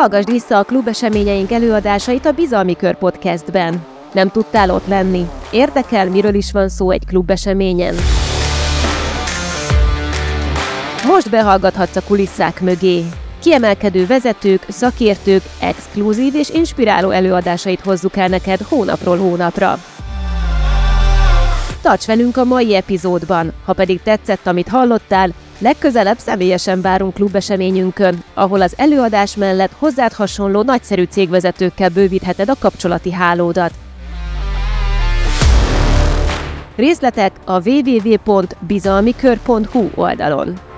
Hallgassd vissza a klubeseményeink előadásait a Bizalmi Kör podcastben. Nem tudtál ott lenni? Érdekel, miről is van szó egy klubeseményen? Most behallgathatsz a kulisszák mögé. Kiemelkedő vezetők, szakértők, exkluzív és inspiráló előadásait hozzuk el neked hónapról hónapra. Tarts velünk a mai epizódban, ha pedig tetszett, amit hallottál, legközelebb személyesen várunk klubeseményünkön, ahol az előadás mellett hozzád hasonló nagyszerű cégvezetőkkel bővítheted a kapcsolati hálódat. Részletek a www.bizalmikör.hu oldalon.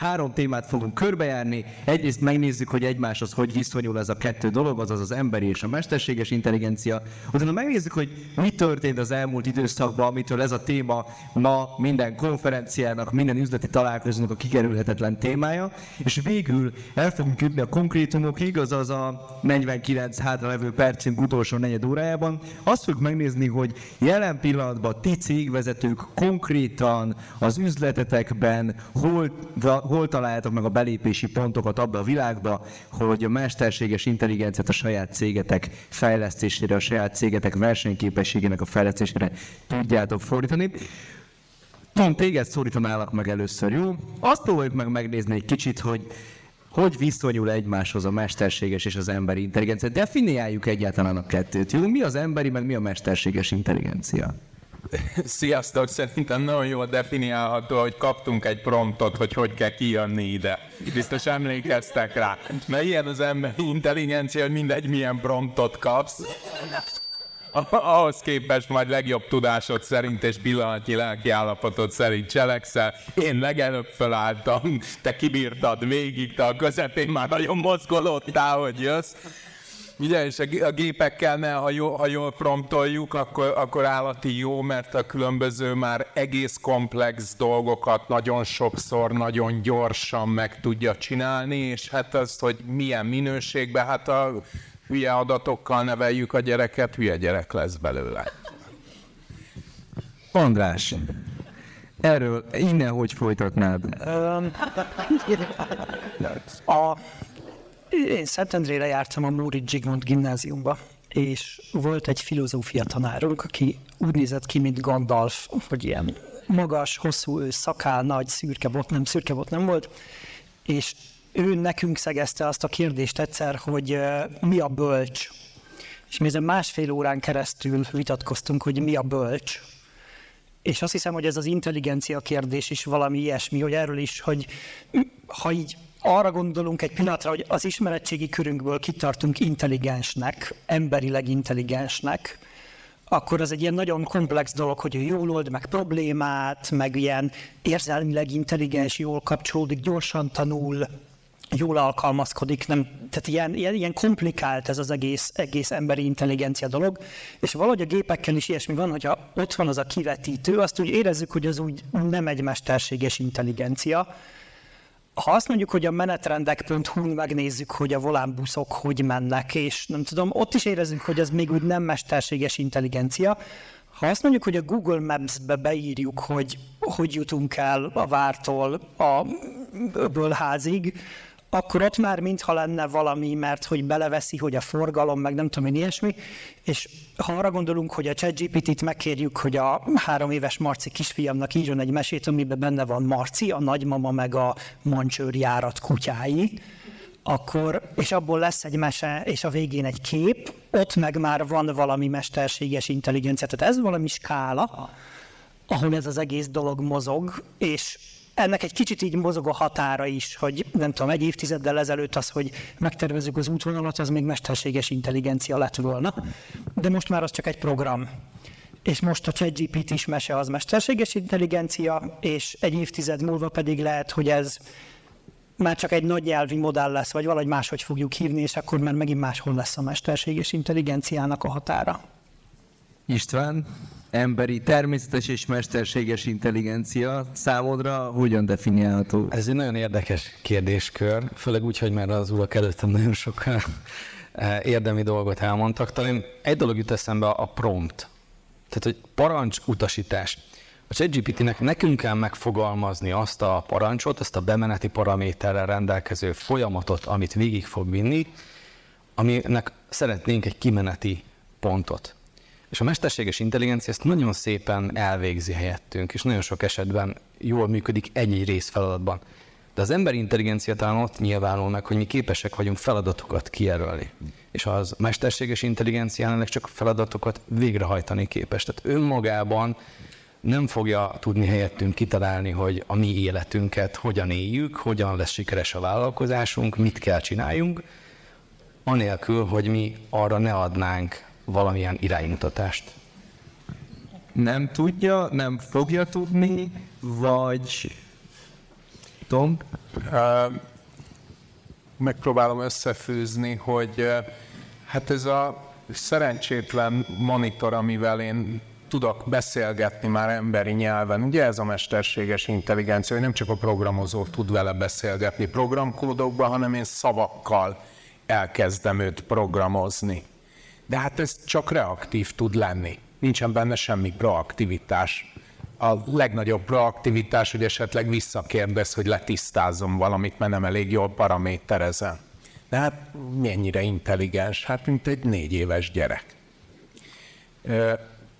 Három témát fogunk körbejárni. Egyrészt megnézzük, hogy egymáshoz hogy viszonyul ez a kettő dolog, azaz az emberi és a mesterséges intelligencia. Utána megnézzük, hogy mi történt az elmúlt időszakban, amitől ez a téma ma minden konferenciának, minden üzleti találkozónak a kikerülhetetlen témája. És végül el fogunk jutni a konkrétumokig, azaz a 49 hátra levő percünk utolsó negyed órájában. Azt fogjuk megnézni, hogy jelen pillanatban ti cégvezetők konkrétan az üzletetekben hol, hol találjátok meg a belépési pontokat abba a világba, hogy a mesterséges intelligenciát a saját cégetek fejlesztésére, a saját cégetek versenyképességének a fejlesztésére tudjátok fordítani. Tom, téged szólítanálak meg először, jó? Azt próbáljuk meg megnézni egy kicsit, hogy hogy viszonyul egymáshoz a mesterséges és az emberi intelligencia. Definiáljuk egyáltalán a kettőt, jó? Mi az emberi, meg mi a mesterséges intelligencia? Sziasztok, szerintem nagyon jól definiálható, hogy kaptunk egy promptot, hogy hogy kell kijönni ide. Biztos emlékeztek rá. Mert ilyen az emberi intelligencia, hogy mindegy milyen promptot kapsz. Ahhoz képest majd legjobb tudásod szerint és pillanatnyi lelki állapotod szerint cselekszel. Én legelőbb felálltam, te kibírtad végig, te a közepén már nagyon mozgolódtál, hogy jössz. Ugye, és a gépekkel, ne, ha, jó, ha jól promptoljuk, akkor, akkor állati jó, mert a különböző már egész komplex dolgokat nagyon sokszor, nagyon gyorsan meg tudja csinálni, és hát azt, hogy milyen minőségben, hát a hülye adatokkal neveljük a gyereket, hülye gyerek lesz belőle. András, erről innen hogy folytatnád? a én Szentendrére jártam a Móri Zsigmond gimnáziumba, és volt egy filozófia tanárunk, aki úgy nézett ki, mint Gandalf, hogy ilyen magas, hosszú ő, szakál, nagy, szürke bot, nem szürke bot nem volt, és ő nekünk szegezte azt a kérdést egyszer, hogy uh, mi a bölcs. És mi ezen másfél órán keresztül vitatkoztunk, hogy mi a bölcs. És azt hiszem, hogy ez az intelligencia kérdés is valami ilyesmi, hogy erről is, hogy ha így arra gondolunk egy pillanatra, hogy az ismeretségi körünkből kitartunk intelligensnek, emberileg intelligensnek, akkor az egy ilyen nagyon komplex dolog, hogy jól old meg problémát, meg ilyen érzelmileg intelligens, jól kapcsolódik, gyorsan tanul, jól alkalmazkodik, nem, tehát ilyen, ilyen, ilyen komplikált ez az egész, egész emberi intelligencia dolog, és valahogy a gépekkel is ilyesmi van, hogyha ott van az a kivetítő, azt úgy érezzük, hogy az úgy nem egy mesterséges intelligencia, ha azt mondjuk, hogy a menetrendek.hu-n megnézzük, hogy a volánbuszok hogy mennek, és nem tudom, ott is érezzük, hogy ez még úgy nem mesterséges intelligencia. Ha azt mondjuk, hogy a Google Maps-be beírjuk, hogy hogy jutunk el a vártól a bölházig, akkor ott már mintha lenne valami, mert hogy beleveszi, hogy a forgalom, meg nem tudom én ilyesmi, és ha arra gondolunk, hogy a ChatGPT-t megkérjük, hogy a három éves Marci kisfiamnak írjon egy mesét, amiben benne van Marci, a nagymama meg a mancsőrjárat kutyái, akkor, és abból lesz egy mese, és a végén egy kép, ott meg már van valami mesterséges intelligencia. Tehát ez valami skála, ahol ez az egész dolog mozog, és ennek egy kicsit így mozog a határa is, hogy nem tudom, egy évtizeddel ezelőtt az, hogy megtervezzük az útvonalat, az még mesterséges intelligencia lett volna, de most már az csak egy program. És most a ChatGPT is mese az mesterséges intelligencia, és egy évtized múlva pedig lehet, hogy ez már csak egy nagy nyelvi modell lesz, vagy valahogy máshogy fogjuk hívni, és akkor már megint máshol lesz a mesterséges intelligenciának a határa. István, emberi, természetes és mesterséges intelligencia számodra hogyan definiálható? Ez egy nagyon érdekes kérdéskör, főleg úgy, hogy már az urak előttem nagyon sokan eh, érdemi dolgot elmondtak. Talán egy dolog jut eszembe a prompt. Tehát, hogy parancs utasítás. A ChatGPT-nek nekünk kell megfogalmazni azt a parancsot, azt a bemeneti paraméterrel rendelkező folyamatot, amit végig fog vinni, aminek szeretnénk egy kimeneti pontot. És a mesterséges intelligencia ezt nagyon szépen elvégzi helyettünk, és nagyon sok esetben jól működik egy-egy részfeladatban. De az emberi intelligencia talán ott nyilvánul meg, hogy mi képesek vagyunk feladatokat kijelölni. És az mesterséges intelligenciának csak feladatokat végrehajtani képes. Tehát önmagában nem fogja tudni helyettünk kitalálni, hogy a mi életünket hogyan éljük, hogyan lesz sikeres a vállalkozásunk, mit kell csináljunk, anélkül, hogy mi arra ne adnánk valamilyen iránymutatást. Nem tudja, nem fogja tudni, vagy... Tom? Ö, megpróbálom összefűzni, hogy ö, hát ez a szerencsétlen monitor, amivel én tudok beszélgetni már emberi nyelven. Ugye ez a mesterséges intelligencia, hogy nem csak a programozó tud vele beszélgetni programkódokban, hanem én szavakkal elkezdem őt programozni. De hát ez csak reaktív tud lenni. Nincsen benne semmi proaktivitás. A legnagyobb proaktivitás, hogy esetleg visszakérdez, hogy letisztázom valamit, mert nem elég jól paraméterezem. De hát mennyire intelligens? Hát mint egy négy éves gyerek.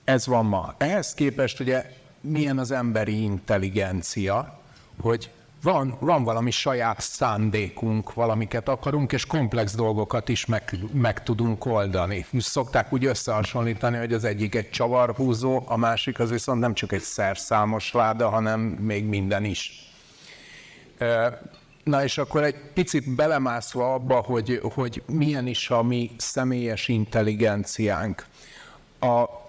Ez van ma. Ehhez képest ugye milyen az emberi intelligencia, hogy van, van valami saját szándékunk, valamiket akarunk, és komplex dolgokat is meg, meg tudunk oldani. Szokták úgy összehasonlítani, hogy az egyik egy csavarhúzó, a másik az viszont nem csak egy szerszámos láda, hanem még minden is. Na és akkor egy picit belemászva abba, hogy, hogy milyen is a mi személyes intelligenciánk. A,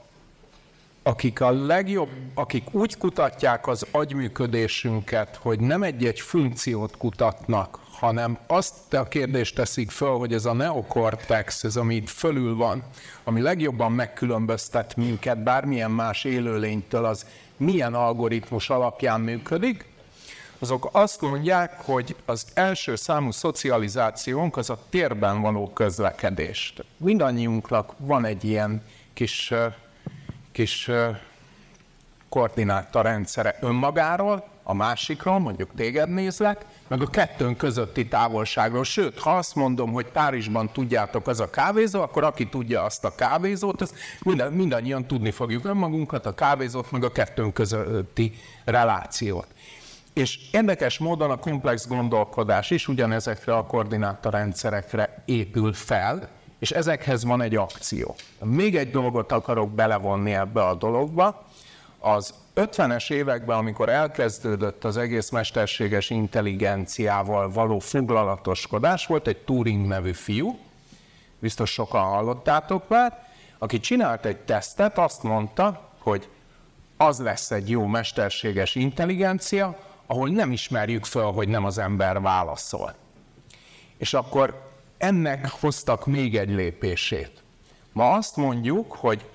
akik a legjobb, akik úgy kutatják az agyműködésünket, hogy nem egy-egy funkciót kutatnak, hanem azt a kérdést teszik föl, hogy ez a neokortex, ez ami itt fölül van, ami legjobban megkülönböztet minket bármilyen más élőlénytől, az milyen algoritmus alapján működik, azok azt mondják, hogy az első számú szocializációnk az a térben való közlekedés. Mindannyiunknak van egy ilyen kis, kis koordináta rendszere önmagáról, a másikról, mondjuk téged nézlek, meg a kettőn közötti távolságról. Sőt, ha azt mondom, hogy Párizsban tudjátok, az a kávézó, akkor aki tudja azt a kávézót, az minden, mindannyian tudni fogjuk önmagunkat, a kávézót, meg a kettőn közötti relációt. És érdekes módon a komplex gondolkodás is ugyanezekre a koordinátorrendszerekre épül fel, és ezekhez van egy akció. Még egy dolgot akarok belevonni ebbe a dologba. Az 50-es években, amikor elkezdődött az egész mesterséges intelligenciával való foglalatoskodás, volt egy Turing nevű fiú, biztos sokan hallottátok már, aki csinált egy tesztet, azt mondta, hogy az lesz egy jó mesterséges intelligencia, ahol nem ismerjük föl, hogy nem az ember válaszol. És akkor ennek hoztak még egy lépését. Ma azt mondjuk, hogy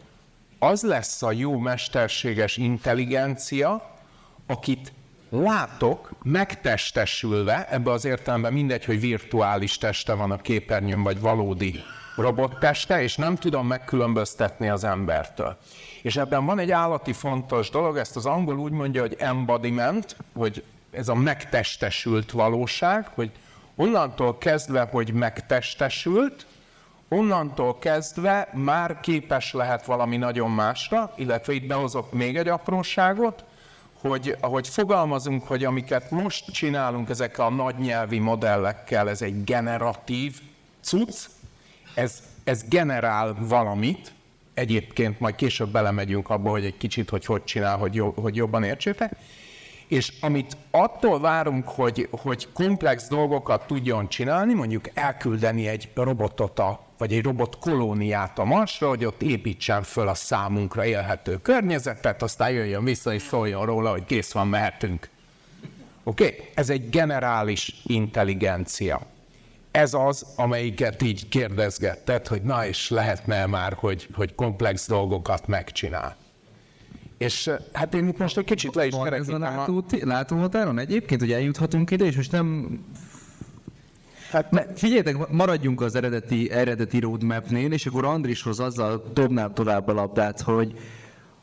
az lesz a jó mesterséges intelligencia, akit látok megtestesülve, ebbe az értelemben mindegy, hogy virtuális teste van a képernyőn, vagy valódi robotteste, és nem tudom megkülönböztetni az embertől. És ebben van egy állati fontos dolog, ezt az angol úgy mondja, hogy embodiment, hogy ez a megtestesült valóság, hogy onnantól kezdve, hogy megtestesült, onnantól kezdve már képes lehet valami nagyon másra, illetve itt behozok még egy apróságot, hogy ahogy fogalmazunk, hogy amiket most csinálunk ezekkel a nagy modellekkel, ez egy generatív cucc, ez, ez generál valamit, egyébként majd később belemegyünk abba, hogy egy kicsit, hogy hogy csinál, hogy, jó, hogy jobban értsétek, és amit attól várunk, hogy, hogy komplex dolgokat tudjon csinálni, mondjuk elküldeni egy robotot, a, vagy egy robot kolóniát a Marsra, hogy ott építsen föl a számunkra élhető környezetet, aztán jöjjön vissza és szóljon róla, hogy kész van, mehetünk. Oké? Okay? Ez egy generális intelligencia. Ez az, amelyiket így kérdezgetted, hogy na és lehetne már, hogy, hogy komplex dolgokat megcsinál. És eh, hát én itt most egy kicsit le is Van ez a kerekítem a... látó, látóhatáron egyébként, hogy eljuthatunk ide, és most nem Hát, figyeljetek, maradjunk az eredeti, eredeti roadmapnél, és akkor Andrishoz azzal dobnám tovább a labdát, hogy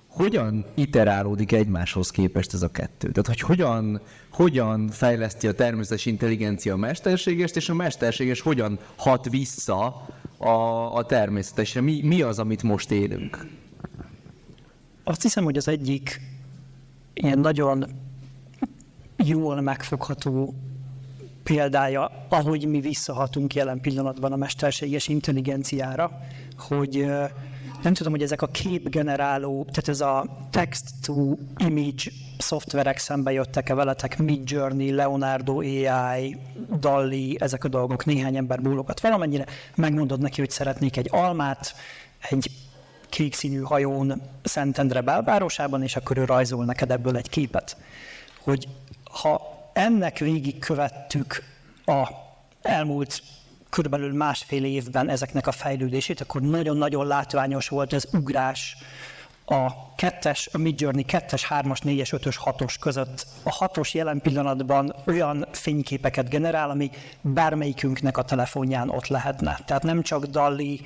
hogyan iterálódik egymáshoz képest ez a kettő? Tehát, hogy hogyan, hogyan fejleszti a természetes intelligencia a mesterségest, és a mesterséges hogyan hat vissza a, a természetesre? Mi, mi az, amit most élünk? Azt hiszem, hogy az egyik ilyen nagyon jól megfogható példája, ahogy mi visszahatunk jelen pillanatban a mesterséges intelligenciára, hogy nem tudom, hogy ezek a képgeneráló, tehát ez a text-to-image szoftverek szembe jöttek-e veletek, Mid Journey, Leonardo AI, Dalli, ezek a dolgok, néhány ember bólogat valamennyire, megmondod neki, hogy szeretnék egy almát, egy kék hajón Szentendre belvárosában, és akkor ő rajzol neked ebből egy képet. Hogy ha ennek végig követtük a elmúlt körülbelül másfél évben ezeknek a fejlődését, akkor nagyon-nagyon látványos volt ez ugrás a kettes, a Midjourney 2-es, 3-as, 4-es, 5-ös, 6-os között. A 6-os jelen pillanatban olyan fényképeket generál, ami bármelyikünknek a telefonján ott lehetne. Tehát nem csak Dalli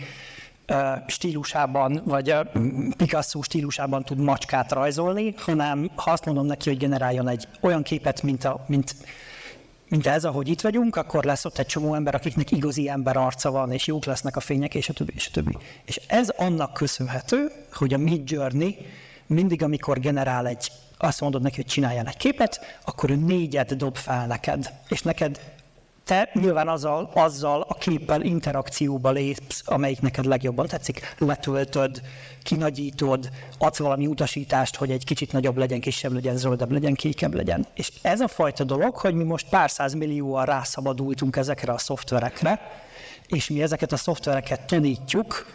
stílusában, vagy Picasso stílusában tud macskát rajzolni, hanem ha azt mondom neki, hogy generáljon egy olyan képet, mint, a, mint mint ez, ahogy itt vagyunk, akkor lesz ott egy csomó ember, akiknek igazi ember arca van, és jók lesznek a fények, és a többi, és a többi. És ez annak köszönhető, hogy a Mid Journey mindig, amikor generál egy, azt mondod neki, hogy csináljál egy képet, akkor ő négyet dob fel neked, és neked te nyilván azzal, azzal a képpel interakcióba lépsz, amelyik neked legjobban tetszik, letöltöd, kinagyítod, adsz valami utasítást, hogy egy kicsit nagyobb legyen, kisebb legyen, zöldebb legyen, kékebb legyen. És ez a fajta dolog, hogy mi most pár száz millióan rászabadultunk ezekre a szoftverekre, és mi ezeket a szoftvereket tanítjuk,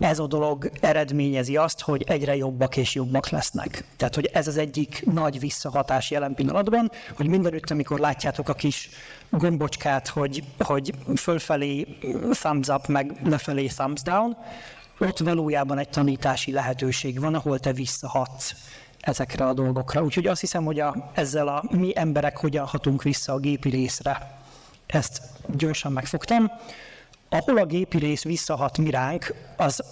ez a dolog eredményezi azt, hogy egyre jobbak és jobbak lesznek. Tehát, hogy ez az egyik nagy visszahatás jelen pillanatban, hogy mindenütt, amikor látjátok a kis gombocskát, hogy, hogy fölfelé thumbs up, meg lefelé thumbs down, ott valójában egy tanítási lehetőség van, ahol te visszahatsz ezekre a dolgokra. Úgyhogy azt hiszem, hogy a, ezzel a mi emberek hogyan hatunk vissza a gépi részre, ezt gyorsan megfogtam. Ahol a gépi rész visszahat miránk, az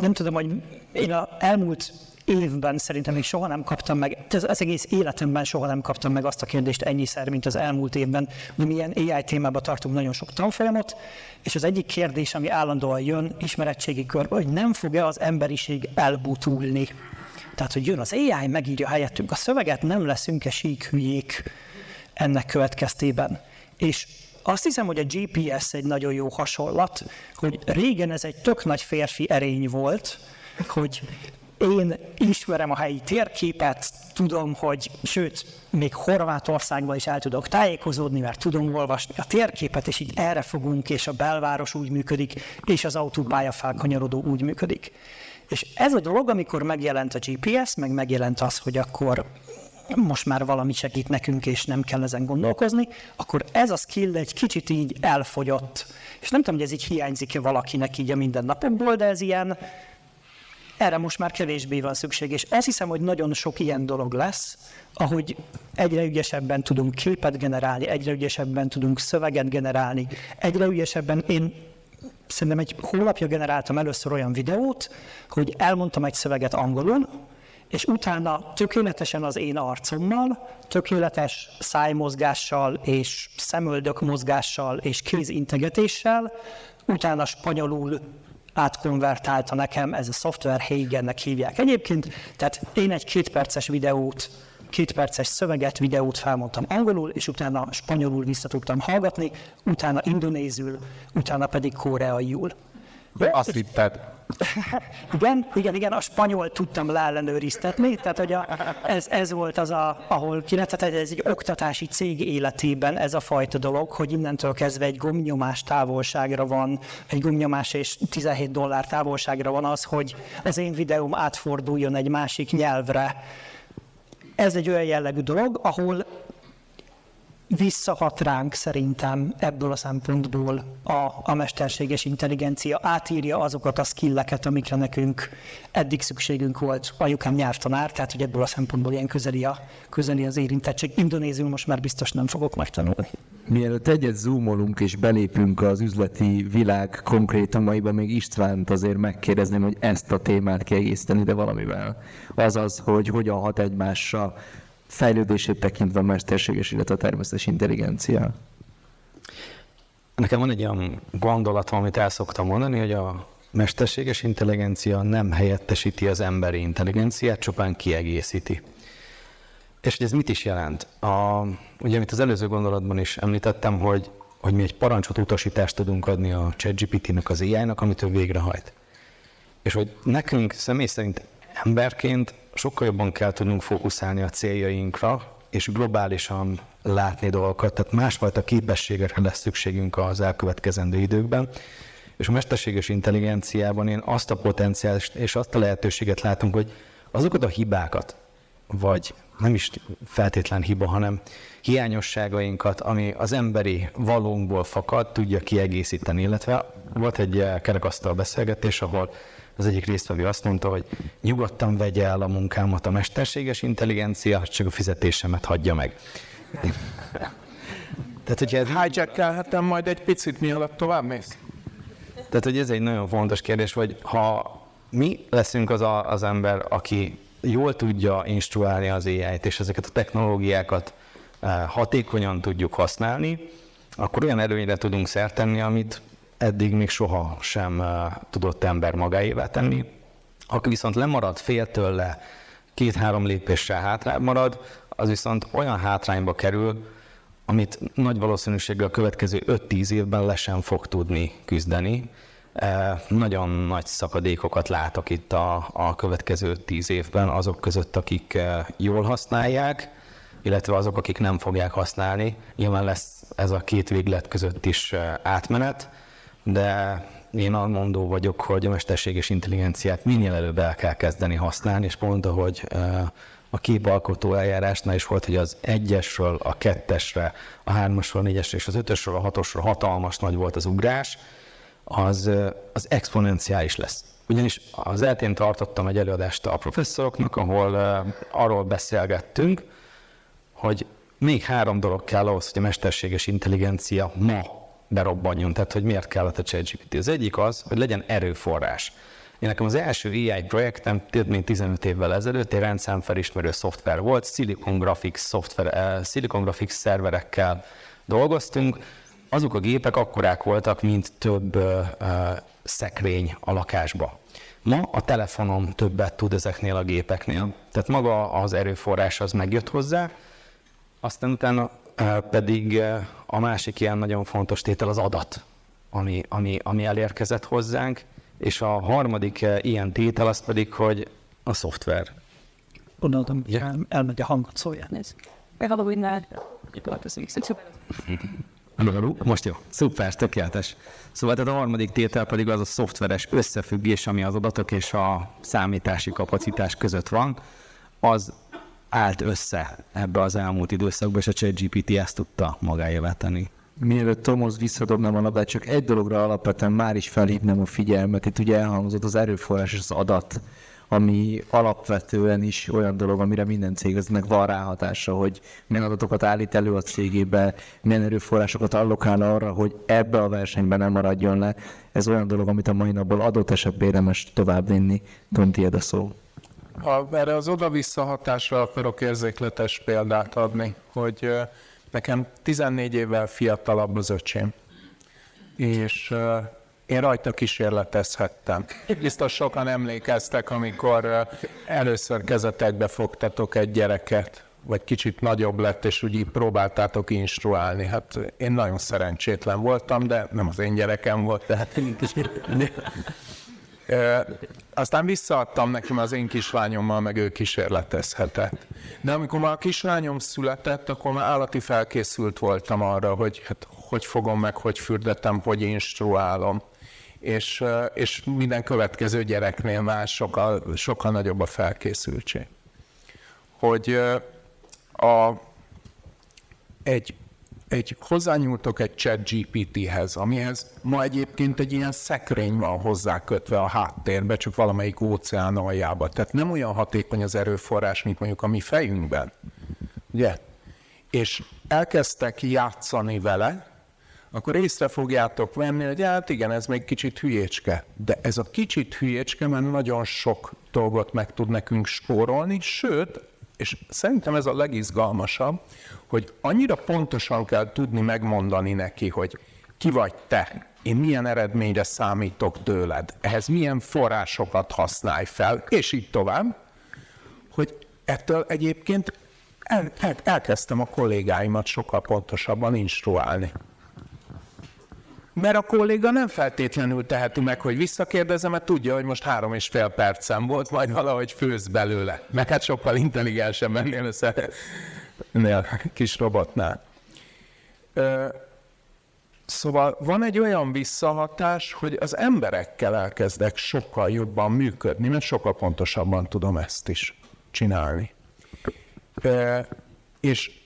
nem tudom, hogy én az elmúlt évben szerintem még soha nem kaptam meg, az, az egész életemben soha nem kaptam meg azt a kérdést ennyiszer, mint az elmúlt évben, hogy milyen AI témába tartunk nagyon sok tanfolyamot, és az egyik kérdés, ami állandóan jön ismeretségi körbe, hogy nem fog-e az emberiség elbutulni. Tehát, hogy jön az AI, megírja helyettünk a szöveget, nem leszünk-e sík hülyék ennek következtében. És azt hiszem, hogy a GPS egy nagyon jó hasonlat, hogy régen ez egy tök nagy férfi erény volt, hogy én ismerem a helyi térképet, tudom, hogy sőt, még Horvátországban is el tudok tájékozódni, mert tudom olvasni a térképet, és így erre fogunk, és a belváros úgy működik, és az autópálya felkanyarodó úgy működik. És ez a dolog, amikor megjelent a GPS, meg megjelent az, hogy akkor most már valami segít nekünk, és nem kell ezen gondolkozni, akkor ez a skill egy kicsit így elfogyott. És nem tudom, hogy ez így hiányzik-e valakinek így a mindennapokból, de ez ilyen, erre most már kevésbé van szükség, és azt hiszem, hogy nagyon sok ilyen dolog lesz, ahogy egyre ügyesebben tudunk képet generálni, egyre ügyesebben tudunk szöveget generálni, egyre ügyesebben én szerintem egy hónapja generáltam először olyan videót, hogy elmondtam egy szöveget angolul, és utána tökéletesen az én arcommal, tökéletes szájmozgással és szemöldök mozgással és kézintegetéssel, utána spanyolul átkonvertálta nekem, ez a szoftver Hagennek hívják egyébként, tehát én egy kétperces videót, kétperces szöveget, videót felmondtam angolul, és utána spanyolul vissza tudtam hallgatni, utána indonézül, utána pedig koreaiul. Azt hitted. igen, igen, igen, a spanyol tudtam leellenőriztetni, tehát hogy a, ez, ez volt az, a, ahol tehát ez egy oktatási cég életében ez a fajta dolog, hogy innentől kezdve egy gomnyomás távolságra van, egy gomnyomás és 17 dollár távolságra van az, hogy az én videóm átforduljon egy másik nyelvre. Ez egy olyan jellegű dolog, ahol visszahat ránk szerintem ebből a szempontból a, a mesterséges intelligencia, átírja azokat a skilleket, amikre nekünk eddig szükségünk volt. Anyukám nyelvtanár, tehát hogy ebből a szempontból ilyen közeli, a, közeli az érintettség. Indonéziul most már biztos nem fogok megtanulni. Mielőtt egyet zoomolunk és belépünk az üzleti világ konkrétumaiba, még Istvánt azért megkérdezném, hogy ezt a témát kiegészíteni, de valamivel. Azaz, hogy hogyan hat egymásra fejlődését tekintve a mesterséges, illetve a természetes intelligencia. Nekem van egy olyan gondolatom, amit el szoktam mondani, hogy a mesterséges intelligencia nem helyettesíti az emberi intelligenciát, csupán kiegészíti. És hogy ez mit is jelent? A, ugye, amit az előző gondolatban is említettem, hogy, hogy mi egy parancsot, utasítást tudunk adni a ChatGPT-nek, az AI-nak, amit ő végrehajt. És hogy nekünk személy szerint emberként sokkal jobban kell tudnunk fókuszálni a céljainkra, és globálisan látni dolgokat, tehát másfajta képességekre lesz szükségünk az elkövetkezendő időkben. És a mesterséges intelligenciában én azt a potenciált és azt a lehetőséget látunk, hogy azokat a hibákat, vagy nem is feltétlen hiba, hanem hiányosságainkat, ami az emberi valónkból fakad, tudja kiegészíteni. Illetve volt egy eh, kerekasztal beszélgetés, ahol az egyik résztvevő azt mondta, hogy nyugodtan vegye el a munkámat a mesterséges intelligencia, csak a fizetésemet hagyja meg. Tehát, hogyha ez... Hijackelhetem majd egy picit, mielőtt tovább mész? Tehát, hogy ez egy nagyon fontos kérdés, hogy ha mi leszünk az a, az ember, aki jól tudja instruálni az AI-t, és ezeket a technológiákat eh, hatékonyan tudjuk használni, akkor olyan előnyre tudunk szert tenni, amit eddig még soha sem eh, tudott ember magáévá tenni. Aki viszont lemarad, fél tőle, két-három lépéssel hátrább marad, az viszont olyan hátrányba kerül, amit nagy valószínűséggel a következő 5-10 évben le sem fog tudni küzdeni. Eh, nagyon nagy szakadékokat látok itt a, a következő 10 évben azok között, akik eh, jól használják, illetve azok, akik nem fogják használni. Nyilván lesz ez a két véglet között is átmenet, de én mondó vagyok, hogy a mesterséges intelligenciát minél előbb el kell kezdeni használni, és pont ahogy a képalkotó eljárásnál is volt, hogy az egyesről a kettesre, a hármasról, a négyesre és az ötösről a hatosra hatalmas nagy volt az ugrás, az, az exponenciális lesz. Ugyanis az eltén tartottam egy előadást a professzoroknak, ahol arról beszélgettünk, hogy még három dolog kell ahhoz, hogy a mesterséges intelligencia ma berobbanjon, tehát hogy miért kellett a ChatGPT. Az egyik az, hogy legyen erőforrás. Én nekem az első AI projektem több mint 15 évvel ezelőtt egy rendszámfelismerő szoftver volt, Silicon Graphics, szoftver, uh, Silicon Graphics szerverekkel dolgoztunk. Azok a gépek akkorák voltak, mint több uh, szekrény a lakásba. Ma a telefonom többet tud ezeknél a gépeknél. Tehát maga az erőforrás az megjött hozzá, aztán utána pedig a másik ilyen nagyon fontos tétel az adat, ami, ami, ami elérkezett hozzánk, és a harmadik ilyen tétel az pedig, hogy a szoftver. Gondoltam, hogy yeah. elmegy a hangot, szóljál. Most jó. Szuper, tökéletes. Szóval tehát a harmadik tétel pedig az a szoftveres összefüggés, ami az adatok és a számítási kapacitás között van. Az állt össze ebbe az elmúlt időszakban, és a ChatGPT ezt tudta magáévá tenni. Mielőtt Tomhoz visszadobnám a labdát, csak egy dologra alapvetően már is felhívnám a figyelmet. Itt ugye elhangzott az erőforrás és az adat, ami alapvetően is olyan dolog, amire minden cégnek van ráhatása, hogy milyen adatokat állít elő a cégébe, milyen erőforrásokat allokál arra, hogy ebbe a versenyben nem maradjon le. Ez olyan dolog, amit a mai napból adott esetben érdemes továbbvinni. Tom, tiéd a szó. Ha erre az oda-vissza hatásra akarok érzékletes példát adni, hogy nekem 14 évvel fiatalabb az öcsém, és én rajta kísérletezhettem. Biztos sokan emlékeztek, amikor először kezetekbe fogtatok egy gyereket, vagy kicsit nagyobb lett, és úgy próbáltátok instruálni. Hát én nagyon szerencsétlen voltam, de nem az én gyerekem volt, tehát aztán visszaadtam nekem az én kislányommal, meg ő kísérletezhetett. De amikor már a kislányom született, akkor már állati felkészült voltam arra, hogy hát, hogy fogom meg, hogy fürdetem, hogy instruálom. És, és minden következő gyereknél már sokkal, sokkal nagyobb a felkészültség. Hogy a, egy egy, hozzányúltok egy chat GPT-hez, amihez ma egyébként egy ilyen szekrény van hozzá kötve a háttérbe, csak valamelyik óceán aljába. Tehát nem olyan hatékony az erőforrás, mint mondjuk a mi fejünkben. Ugye? És elkezdtek játszani vele, akkor észre fogjátok venni, hogy hát igen, ez még kicsit hülyécske. De ez a kicsit hülyécske, mert nagyon sok dolgot meg tud nekünk spórolni, sőt, és szerintem ez a legizgalmasabb, hogy annyira pontosan kell tudni megmondani neki, hogy ki vagy te, én milyen eredményre számítok tőled, ehhez milyen forrásokat használj fel, és így tovább, hogy ettől egyébként el, el, elkezdtem a kollégáimat sokkal pontosabban instruálni. Mert a kolléga nem feltétlenül teheti meg, hogy visszakérdezem, mert tudja, hogy most három és fél percem volt, majd valahogy főz belőle. Meg hát sokkal intelligensebb ennél ennél kis robotnál. Ö, szóval van egy olyan visszahatás, hogy az emberekkel elkezdek sokkal jobban működni, mert sokkal pontosabban tudom ezt is csinálni. Ö, és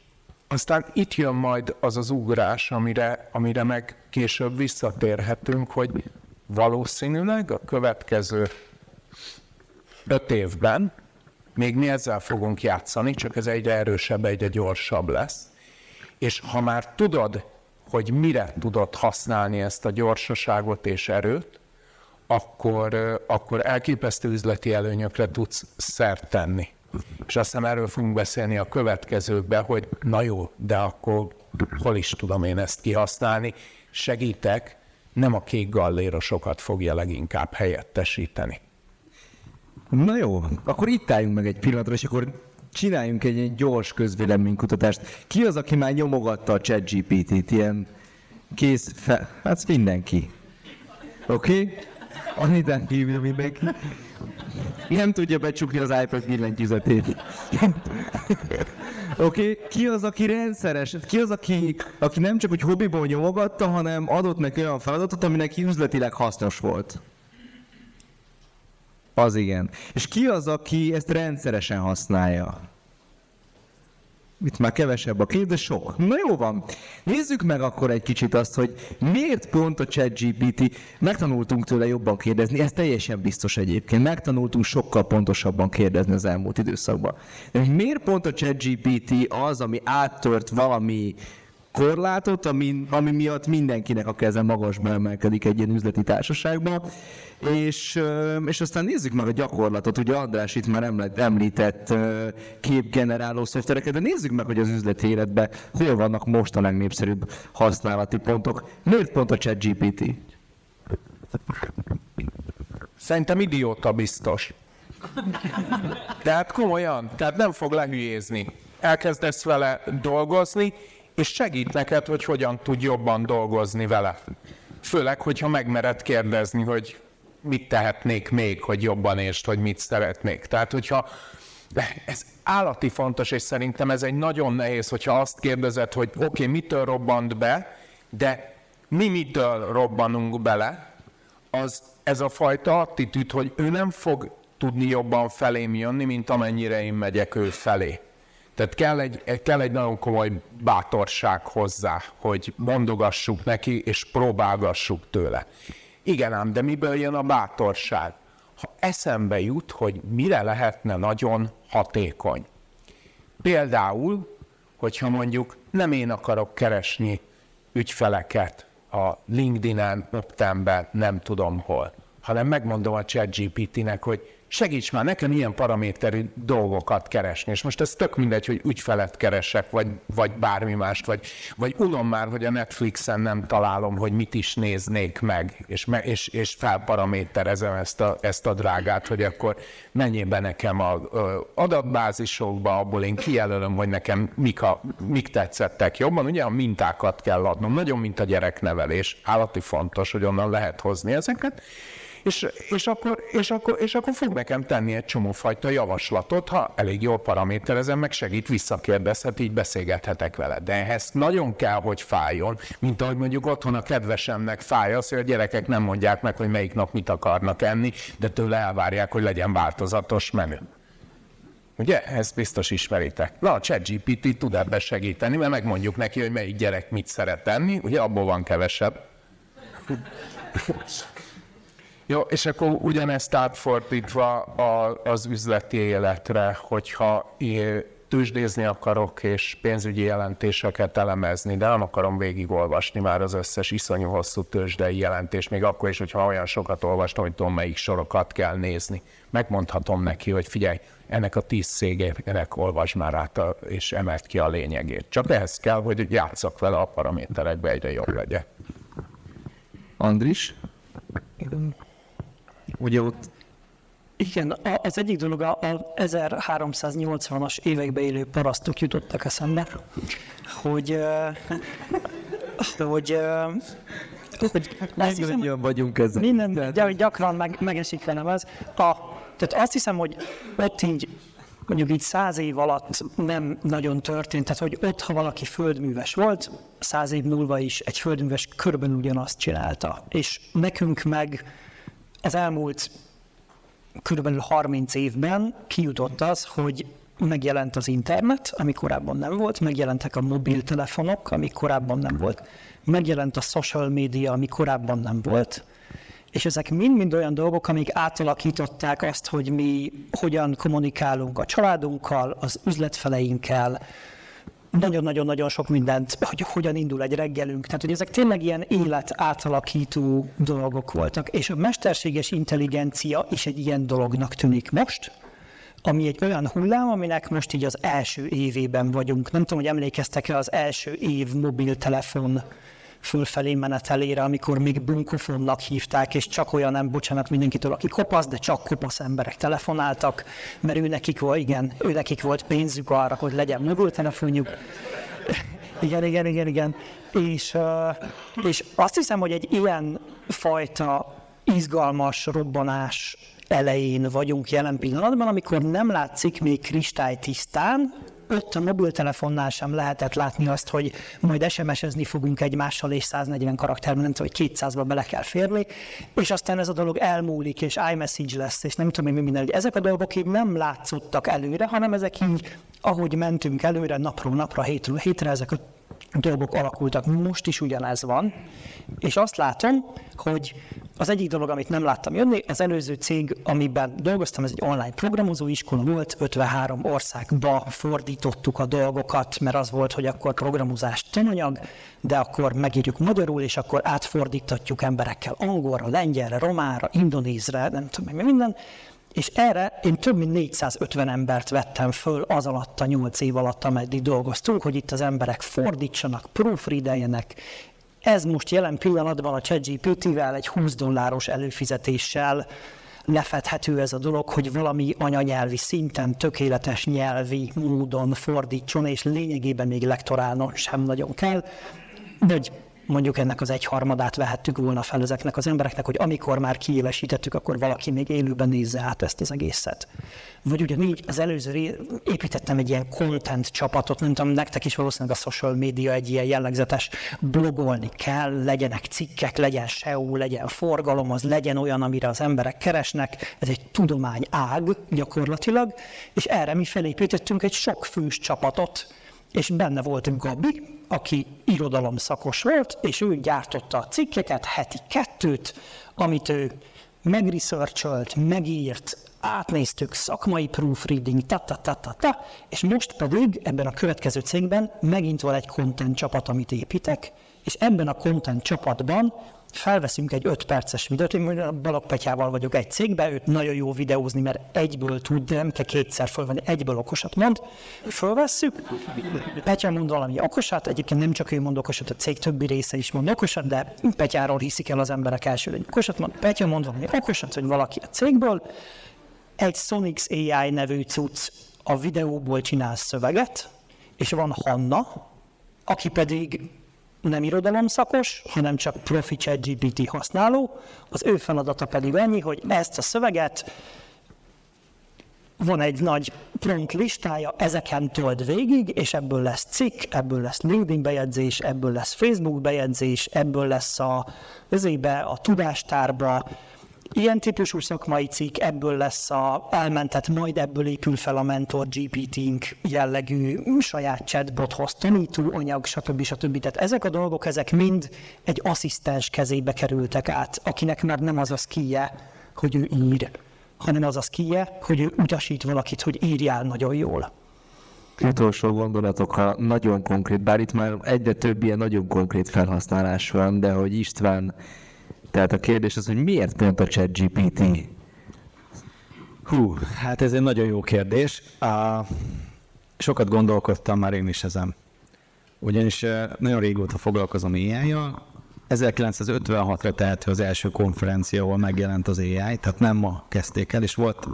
aztán itt jön majd az az ugrás, amire, amire meg később visszatérhetünk, hogy valószínűleg a következő öt évben még mi ezzel fogunk játszani, csak ez egyre erősebb, egyre gyorsabb lesz. És ha már tudod, hogy mire tudod használni ezt a gyorsaságot és erőt, akkor, akkor elképesztő üzleti előnyökre tudsz szert tenni. És azt hiszem erről fogunk beszélni a következőkben, hogy na jó, de akkor hol is tudom én ezt kihasználni. Segítek, nem a kék gallérosokat fogja leginkább helyettesíteni. Na jó, akkor itt álljunk meg egy pillanatra, és akkor csináljunk egy ilyen gyors közvéleménykutatást. Ki az, aki már nyomogatta a chat GPT-t, ilyen kész fel... Hát mindenki. Oké? Okay? Anitán kívül mindenki. Nem tudja becsukni az iPad billentyűzetét. Oké, okay. ki az, aki rendszeres, ki az, aki, aki nem csak hogy hobbiból nyomogatta, hanem adott neki olyan feladatot, ami neki üzletileg hasznos volt. Az igen. És ki az, aki ezt rendszeresen használja? Itt már kevesebb a kép, de sok. Na jó van. Nézzük meg akkor egy kicsit azt, hogy miért pont a ChatGPT, megtanultunk tőle jobban kérdezni, ez teljesen biztos egyébként, megtanultunk sokkal pontosabban kérdezni az elmúlt időszakban. De miért pont a ChatGPT az, ami áttört valami korlátot, ami, ami miatt mindenkinek a keze magasba emelkedik egy ilyen üzleti társaságban. És, és aztán nézzük meg a gyakorlatot. Ugye András itt már említett képgeneráló szoftvereket, de nézzük meg, hogy az üzleti életben hol vannak most a legnépszerűbb használati pontok. Miért pont a ChatGPT? Szerintem idióta biztos. Tehát komolyan, tehát nem fog lehülyézni. Elkezdesz vele dolgozni, és segít neked, hogy hogyan tud jobban dolgozni vele. Főleg, hogyha megmered kérdezni, hogy mit tehetnék még, hogy jobban értsd, hogy mit szeretnék. Tehát, hogyha ez állati fontos, és szerintem ez egy nagyon nehéz, hogyha azt kérdezed, hogy oké, okay, mitől robbant be, de mi mitől robbanunk bele, az ez a fajta attitűd, hogy ő nem fog tudni jobban felém jönni, mint amennyire én megyek ő felé. Tehát kell egy, kell egy nagyon komoly bátorság hozzá, hogy mondogassuk neki, és próbálgassuk tőle. Igen ám, de miből jön a bátorság? Ha eszembe jut, hogy mire lehetne nagyon hatékony. Például, hogyha mondjuk nem én akarok keresni ügyfeleket a LinkedIn-en, Optemben, nem tudom hol, hanem megmondom a ChatGPT-nek, hogy segíts már nekem ilyen paraméterű dolgokat keresni. És most ez tök mindegy, hogy ügyfelet keresek, vagy, vagy bármi mást, vagy, vagy unom már, hogy a Netflixen nem találom, hogy mit is néznék meg, és, és, és felparaméterezem ezt a, ezt a drágát, hogy akkor menjél be nekem a, a adatbázisokba, abból én kijelölöm, hogy nekem mik, a, mik tetszettek jobban. Ugye a mintákat kell adnom, nagyon mint a gyereknevelés, állati fontos, hogy onnan lehet hozni ezeket, és, és, akkor, és, akkor, és akkor fog nekem tenni egy csomó fajta javaslatot, ha elég jól paraméterezem, meg segít, visszakérdezhet, így beszélgethetek vele. De ehhez nagyon kell, hogy fájjon, mint ahogy mondjuk otthon a kedvesemnek fáj az, hogy a gyerekek nem mondják meg, hogy melyik nap mit akarnak enni, de tőle elvárják, hogy legyen változatos menü. Ugye? Ezt biztos ismeritek. Na, a ChatGPT tud ebbe segíteni, mert megmondjuk neki, hogy melyik gyerek mit szeret enni, ugye abból van kevesebb. Jó, és akkor ugyanezt átfordítva a, az üzleti életre, hogyha tőzsdézni akarok és pénzügyi jelentéseket elemezni, de nem akarom végigolvasni már az összes iszonyú hosszú tőzsdei jelentést, még akkor is, hogyha olyan sokat olvastam, hogy tudom, melyik sorokat kell nézni. Megmondhatom neki, hogy figyelj, ennek a tíz szégének olvasd már át, a, és emelt ki a lényegét. Csak ehhez kell, hogy játszak vele a paraméterekbe egyre jobb legyen. Andris? Ugye ott Igen, az egyik dolog a, a 1380-as évekbe élő parasztok jutottak eszembe, hogy, hogy, hiszem, mindannyian vagyunk ezzel. minden, gy- gyakran meg, megesik velem ez. A, tehát azt hiszem, hogy ott így mondjuk így száz év alatt nem nagyon történt, tehát hogy ott, ha valaki földműves volt, száz év múlva is egy földműves körben ugyanazt csinálta. És nekünk meg az elmúlt körülbelül 30 évben kijutott az, hogy megjelent az internet, ami korábban nem volt, megjelentek a mobiltelefonok, ami korábban nem volt, megjelent a social media, ami korábban nem volt, és ezek mind-mind olyan dolgok, amik átalakították azt, hogy mi hogyan kommunikálunk a családunkkal, az üzletfeleinkkel, nagyon-nagyon-nagyon sok mindent, hogy hogyan indul egy reggelünk. Tehát, hogy ezek tényleg ilyen élet átalakító dolgok voltak. És a mesterséges intelligencia is egy ilyen dolognak tűnik most, ami egy olyan hullám, aminek most így az első évében vagyunk. Nem tudom, hogy emlékeztek-e az első év mobiltelefon fölfelé menetelére, amikor még bunkofonnak hívták, és csak olyan, nem bocsánat mindenkitől, aki kopasz, de csak kopasz emberek telefonáltak, mert ő nekik volt, igen, ő nekik volt pénzük arra, hogy legyen mobiltelefonjuk. Igen, igen, igen, igen. És, és azt hiszem, hogy egy ilyen fajta izgalmas robbanás elején vagyunk jelen pillanatban, amikor nem látszik még kristálytisztán, ott a mobiltelefonnál sem lehetett látni azt, hogy majd SMS-ezni fogunk egymással, és 140 karakterben, nem tudom, hogy 200-ba bele kell férni, és aztán ez a dolog elmúlik, és iMessage lesz, és nem tudom, hogy mi minden. hogy Ezek a dolgok így nem látszottak előre, hanem ezek így, ahogy mentünk előre, napról napra, hétről hétre, ezek a dolgok alakultak. Most is ugyanez van, és azt látom, hogy az egyik dolog, amit nem láttam jönni, az előző cég, amiben dolgoztam, ez egy online programozó iskola volt, 53 országba fordítottuk a dolgokat, mert az volt, hogy akkor programozás tananyag, de akkor megírjuk magyarul, és akkor átfordítatjuk emberekkel angolra, lengyelre, románra, indonézre, nem tudom meg minden, és erre én több mint 450 embert vettem föl az alatt a 8 év alatt, ameddig dolgoztunk, hogy itt az emberek fordítsanak, proofreadeljenek. Ez most jelen pillanatban a ChatGPT-vel egy 20 dolláros előfizetéssel lefedhető ez a dolog, hogy valami anyanyelvi szinten, tökéletes nyelvi módon fordítson, és lényegében még lektorálnom sem nagyon kell. De hogy mondjuk ennek az egyharmadát vehettük volna fel ezeknek az embereknek, hogy amikor már kiélesítettük, akkor valaki még élőben nézze át ezt az egészet. Vagy ugyanígy az előző ré- építettem egy ilyen content csapatot, nem tudom, nektek is valószínűleg a social media egy ilyen jellegzetes blogolni kell, legyenek cikkek, legyen SEO, legyen forgalom, az legyen olyan, amire az emberek keresnek, ez egy tudomány ág gyakorlatilag, és erre mi felépítettünk egy sok fős csapatot, és benne volt Gabi, aki irodalom szakos volt, és ő gyártotta a cikkeket, heti kettőt, amit ő megresearcholt, megírt, átnéztük, szakmai proofreading, ta, ta, ta, ta, ta, és most pedig ebben a következő cégben megint van egy content csapat, amit építek, és ebben a content csapatban felveszünk egy 5 perces videót, én mondjuk Balog Petyával vagyok egy cégben, őt nagyon jó videózni, mert egyből tud, nem kell kétszer fölvenni, egyből okosat mond. Fölvesszük, Petya mond valami okosat, egyébként nem csak ő mond okosat, a cég többi része is mond okosat, de Petyáról hiszik el az emberek első, hogy okosat mond, Petya mond valami okosat, hogy valaki a cégből, egy Sonix AI nevű cucc a videóból csinál szöveget, és van Hanna, aki pedig nem irodalomszakos, hanem csak profi ChatGPT használó, az ő feladata pedig ennyi, hogy ezt a szöveget van egy nagy prompt listája, ezeken tölt végig, és ebből lesz cikk, ebből lesz LinkedIn bejegyzés, ebből lesz Facebook bejegyzés, ebből lesz a, özébe, a tudástárba, Ilyen típusú szakmai cikk, ebből lesz a elmentett, majd ebből épül fel a mentor GPT-nk jellegű saját chatbothoz, tanító anyag, stb. stb. Tehát ezek a dolgok, ezek mind egy asszisztens kezébe kerültek át, akinek már nem az a skije, hogy ő ír, hanem az a skije, hogy ő utasít valakit, hogy írjál nagyon jól. Utolsó gondolatok, ha nagyon konkrét, bár itt már egyre több ilyen nagyon konkrét felhasználás van, de hogy István, tehát a kérdés az, hogy miért pont a ChatGPT? Hú, hát ez egy nagyon jó kérdés. Sokat gondolkodtam már én is ezen. Ugyanis nagyon régóta foglalkozom AI-jal. 1956-ra tehető az első konferencia, ahol megjelent az AI, tehát nem ma kezdték el, és volt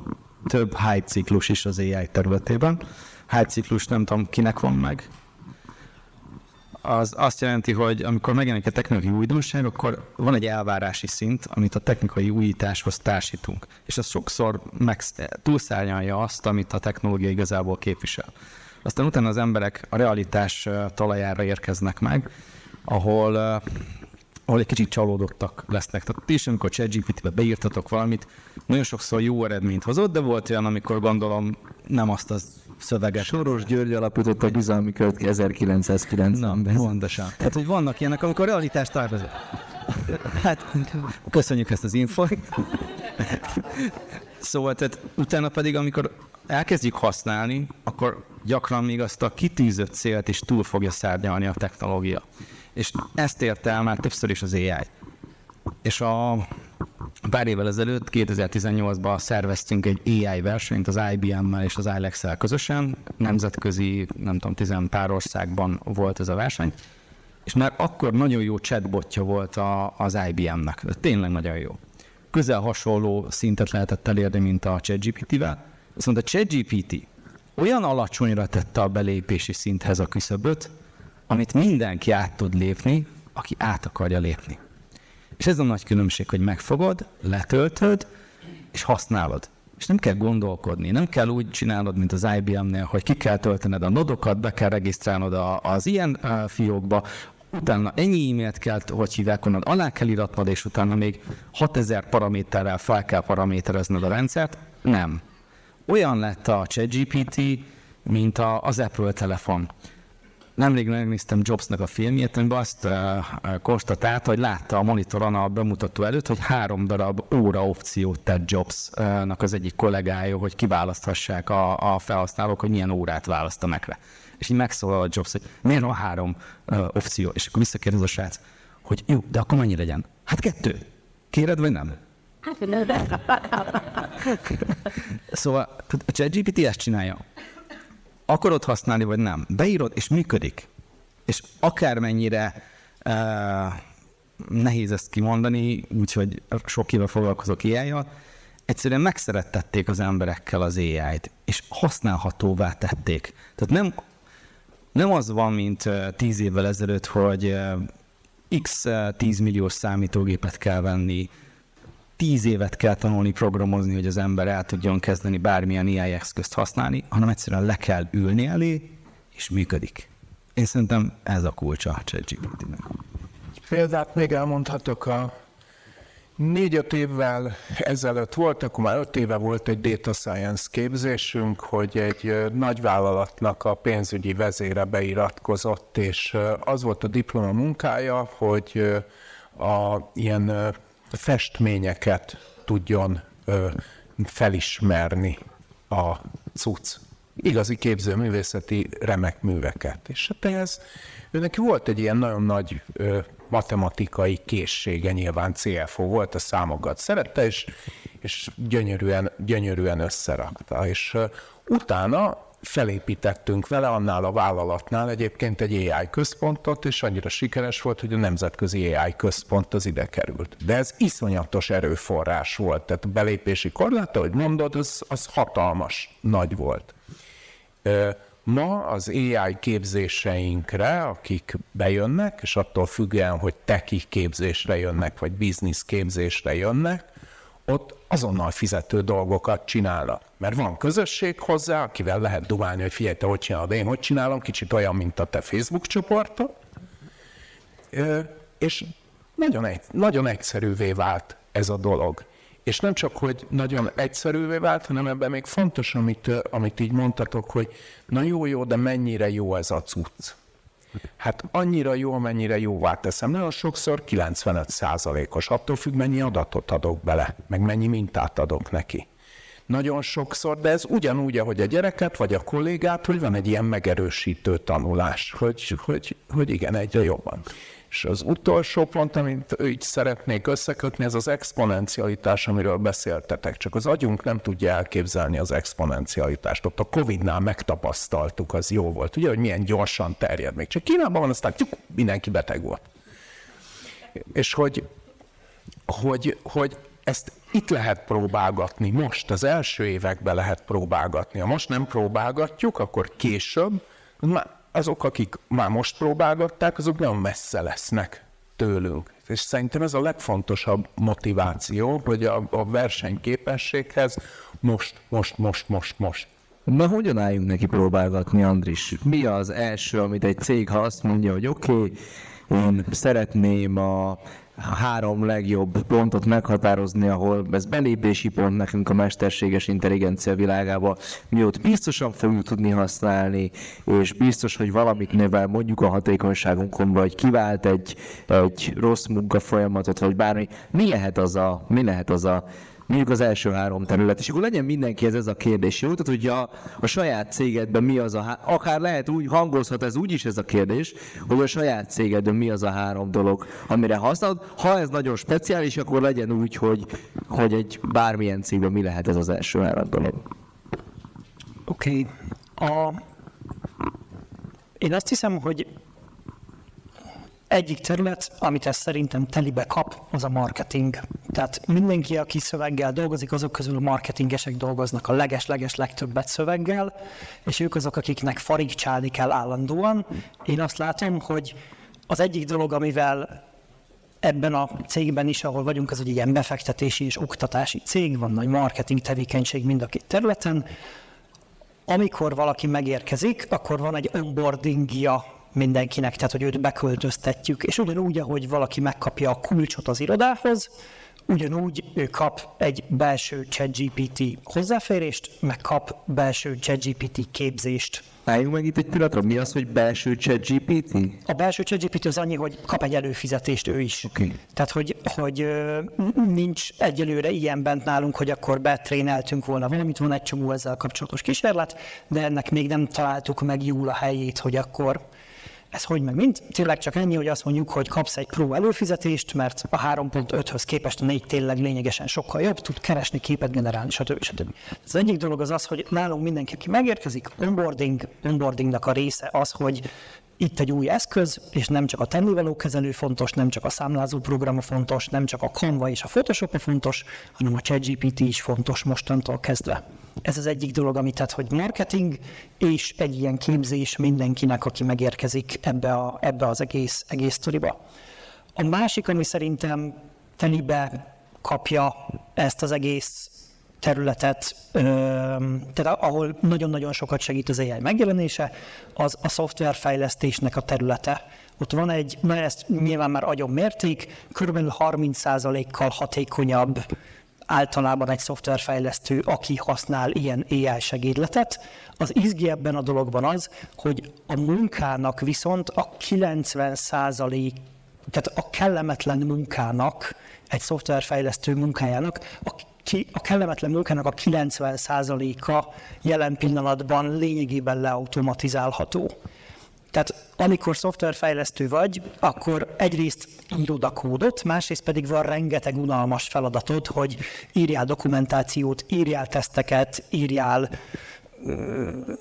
több hype ciklus is az AI területében. Hype ciklus nem tudom, kinek van meg, az azt jelenti, hogy amikor megjelenik a technikai újdonság, akkor van egy elvárási szint, amit a technikai újításhoz társítunk. És az sokszor meg, túlszárnyalja azt, amit a technológia igazából képvisel. Aztán utána az emberek a realitás talajára érkeznek meg, ahol, ahol egy kicsit csalódottak lesznek. Tehát ti is, amikor ChatGPT-be beírtatok valamit, nagyon sokszor jó eredményt hozott, de volt olyan, amikor gondolom nem azt az szöveget. Soros György alapított a bizalmi költ 1990-ben. Pontosan. Tehát, hogy vannak ilyenek, amikor realitást tervezett. Hát, köszönjük ezt az infót. Szóval, tehát utána pedig, amikor elkezdjük használni, akkor gyakran még azt a kitűzött célt is túl fogja szárnyalni a technológia. És ezt érte el már többször is az AI. És a pár évvel ezelőtt, 2018-ban szerveztünk egy AI versenyt az IBM-mel és az ilex közösen. Nemzetközi, nem tudom, tizen pár országban volt ez a verseny. És már akkor nagyon jó chatbotja volt a, az IBM-nek. Tényleg nagyon jó. Közel hasonló szintet lehetett elérni, mint a ChatGPT-vel. Viszont a ChatGPT olyan alacsonyra tette a belépési szinthez a küszöböt, amit mindenki át tud lépni, aki át akarja lépni. És ez a nagy különbség, hogy megfogod, letöltöd, és használod. És nem kell gondolkodni, nem kell úgy csinálnod, mint az IBM-nél, hogy ki kell töltened a nodokat, be kell regisztrálnod a, az ilyen fiókba, utána ennyi e-mailt kell, hogy hívják onnan, alá kell iratnod, és utána még 6000 paraméterrel fel kell paraméterezned a rendszert. Nem. Olyan lett a ChatGPT, mint a, az Apple telefon nemrég megnéztem Jobsnak a filmjét, amiben azt uh, konstatálta, hogy látta a monitoron a bemutató előtt, hogy három darab óra opciót tett Jobsnak az egyik kollégája, hogy kiválaszthassák a, a felhasználók, hogy milyen órát választanak le. És így megszólal a Jobs, hogy miért van három uh, opció, és akkor visszakérdez a srác, hogy jó, de akkor mennyi legyen? Hát kettő. Kéred, vagy nem? szóval a ChatGPT ezt csinálja akarod használni, vagy nem. Beírod, és működik. És akármennyire uh, nehéz ezt kimondani, úgyhogy sok éve foglalkozok ai egyszerűen megszerettették az emberekkel az AI-t, és használhatóvá tették. Tehát nem, nem az van, mint tíz évvel ezelőtt, hogy x 10 milliós számítógépet kell venni, tíz évet kell tanulni programozni, hogy az ember el tudjon kezdeni bármilyen AI eszközt használni, hanem egyszerűen le kell ülni elé, és működik. Én szerintem ez a kulcsa a ChatGPT-nek. Példát még elmondhatok a Négy-öt évvel ezelőtt volt, akkor már öt éve volt egy data science képzésünk, hogy egy nagy vállalatnak a pénzügyi vezére beiratkozott, és az volt a diploma munkája, hogy a ilyen festményeket tudjon ö, felismerni a cucc. Igazi képzőművészeti remek műveket. És hát ehhez őnek volt egy ilyen nagyon nagy ö, matematikai készsége, nyilván CFO volt, a számokat szerette, és, és gyönyörűen, gyönyörűen összerakta. És ö, utána felépítettünk vele annál a vállalatnál egyébként egy AI központot, és annyira sikeres volt, hogy a nemzetközi AI központ az ide került. De ez iszonyatos erőforrás volt, tehát a belépési korlát, ahogy mondod, az, az hatalmas, nagy volt. Ma az AI képzéseinkre, akik bejönnek, és attól függően, hogy teki képzésre jönnek, vagy biznisz képzésre jönnek, ott azonnal fizető dolgokat csinálnak. Mert van közösség hozzá, akivel lehet dumálni, hogy figyelj, te hogy csinálod, én hogy csinálom, kicsit olyan, mint a te Facebook csoportod. És nagyon, egy, nagyon egyszerűvé vált ez a dolog. és nem csak, hogy nagyon egyszerűvé vált, hanem ebben még fontos, amit, amit így mondtatok, hogy na jó, jó, de mennyire jó ez a cucc. Hát annyira jó, amennyire jóvá teszem. Nagyon sokszor 95%-os, attól függ, mennyi adatot adok bele, meg mennyi mintát adok neki. Nagyon sokszor, de ez ugyanúgy, ahogy a gyereket, vagy a kollégát, hogy van egy ilyen megerősítő tanulás, hogy, hogy, hogy igen, egyre jobban. És az utolsó pont, amit így szeretnék összekötni, ez az exponencialitás, amiről beszéltetek. Csak az agyunk nem tudja elképzelni az exponencialitást. Ott a Covid-nál megtapasztaltuk, az jó volt. Ugye, hogy milyen gyorsan terjed még. Csak Kínában van, aztán tyuk, mindenki beteg volt. És hogy, hogy, hogy ezt itt lehet próbálgatni, most, az első években lehet próbálgatni. Ha most nem próbálgatjuk, akkor később, azok, akik már most próbálgatták, azok nagyon messze lesznek tőlünk. És szerintem ez a legfontosabb motiváció, hogy a, a versenyképességhez most, most, most, most, most. Na, hogyan álljunk neki próbálgatni, Andris? Mi az első, amit egy cég, ha azt mondja, hogy oké, okay, én szeretném a három legjobb pontot meghatározni, ahol ez belépési pont nekünk a mesterséges intelligencia világába, mi ott biztosan fogjuk tudni használni, és biztos, hogy valamit növel mondjuk a hatékonyságunkon, vagy kivált egy, egy rossz munkafolyamatot, vagy bármi. Mi lehet az a, mi lehet az a mondjuk az első három terület, és akkor legyen mindenkihez ez a kérdés, jó? Tehát, hogy a, a saját cégedben mi az a, há- akár lehet úgy, hangozhat ez úgy is ez a kérdés, hogy a saját cégedben mi az a három dolog, amire használod. Ha ez nagyon speciális, akkor legyen úgy, hogy, hogy egy bármilyen cégben mi lehet ez az első három dolog. Oké. Okay. A... Én azt hiszem, hogy egyik terület, amit ez szerintem telibe kap, az a marketing. Tehát mindenki, aki szöveggel dolgozik, azok közül marketingesek dolgoznak a leges-leges legtöbbet szöveggel, és ők azok, akiknek farigcsálni kell állandóan. Én azt látom, hogy az egyik dolog, amivel ebben a cégben is, ahol vagyunk, az egy ilyen befektetési és oktatási cég, van nagy marketing tevékenység mind a két területen. Amikor valaki megérkezik, akkor van egy onboardingja mindenkinek, tehát hogy őt beköltöztetjük, és ugyanúgy, ahogy valaki megkapja a kulcsot az irodához, ugyanúgy ő kap egy belső ChatGPT hozzáférést, meg kap belső ChatGPT képzést. Álljunk meg itt egy pillanatra, mi az, hogy belső chat GPT? A belső ChatGPT az annyi, hogy kap egy előfizetést ő is. Oké. Tehát, hogy, hogy nincs egyelőre ilyen bent nálunk, hogy akkor betréneltünk volna valamit, van egy csomó ezzel kapcsolatos kísérlet, de ennek még nem találtuk meg jól a helyét, hogy akkor ez hogy meg mind? Tényleg csak ennyi, hogy azt mondjuk, hogy kapsz egy pro előfizetést, mert a 3.5-höz képest a 4 tényleg lényegesen sokkal jobb, tud keresni, képet generálni, stb. stb. Az egyik dolog az az, hogy nálunk mindenki, aki megérkezik, onboarding, onboardingnak a része az, hogy itt egy új eszköz, és nem csak a tennivaló kezelő fontos, nem csak a számlázó program fontos, nem csak a Canva és a Photoshop fontos, hanem a ChatGPT is fontos mostantól kezdve. Ez az egyik dolog, amit tehát, hogy marketing és egy ilyen képzés mindenkinek, aki megérkezik ebbe, a, ebbe az egész, egész sztoriba. A másik, ami szerintem telibe kapja ezt az egész területet, tehát ahol nagyon-nagyon sokat segít az AI megjelenése, az a szoftverfejlesztésnek a területe. Ott van egy, na ezt nyilván már agyon mérték, kb. 30%-kal hatékonyabb általában egy szoftverfejlesztő, aki használ ilyen AI segédletet. Az izgi ebben a dologban az, hogy a munkának viszont a 90 tehát a kellemetlen munkának, egy szoftverfejlesztő munkájának a ki, a kellemetlen munkának a 90%-a jelen pillanatban lényegében leautomatizálható. Tehát amikor szoftverfejlesztő vagy, akkor egyrészt írod a kódot, másrészt pedig van rengeteg unalmas feladatod, hogy írjál dokumentációt, írjál teszteket, írjál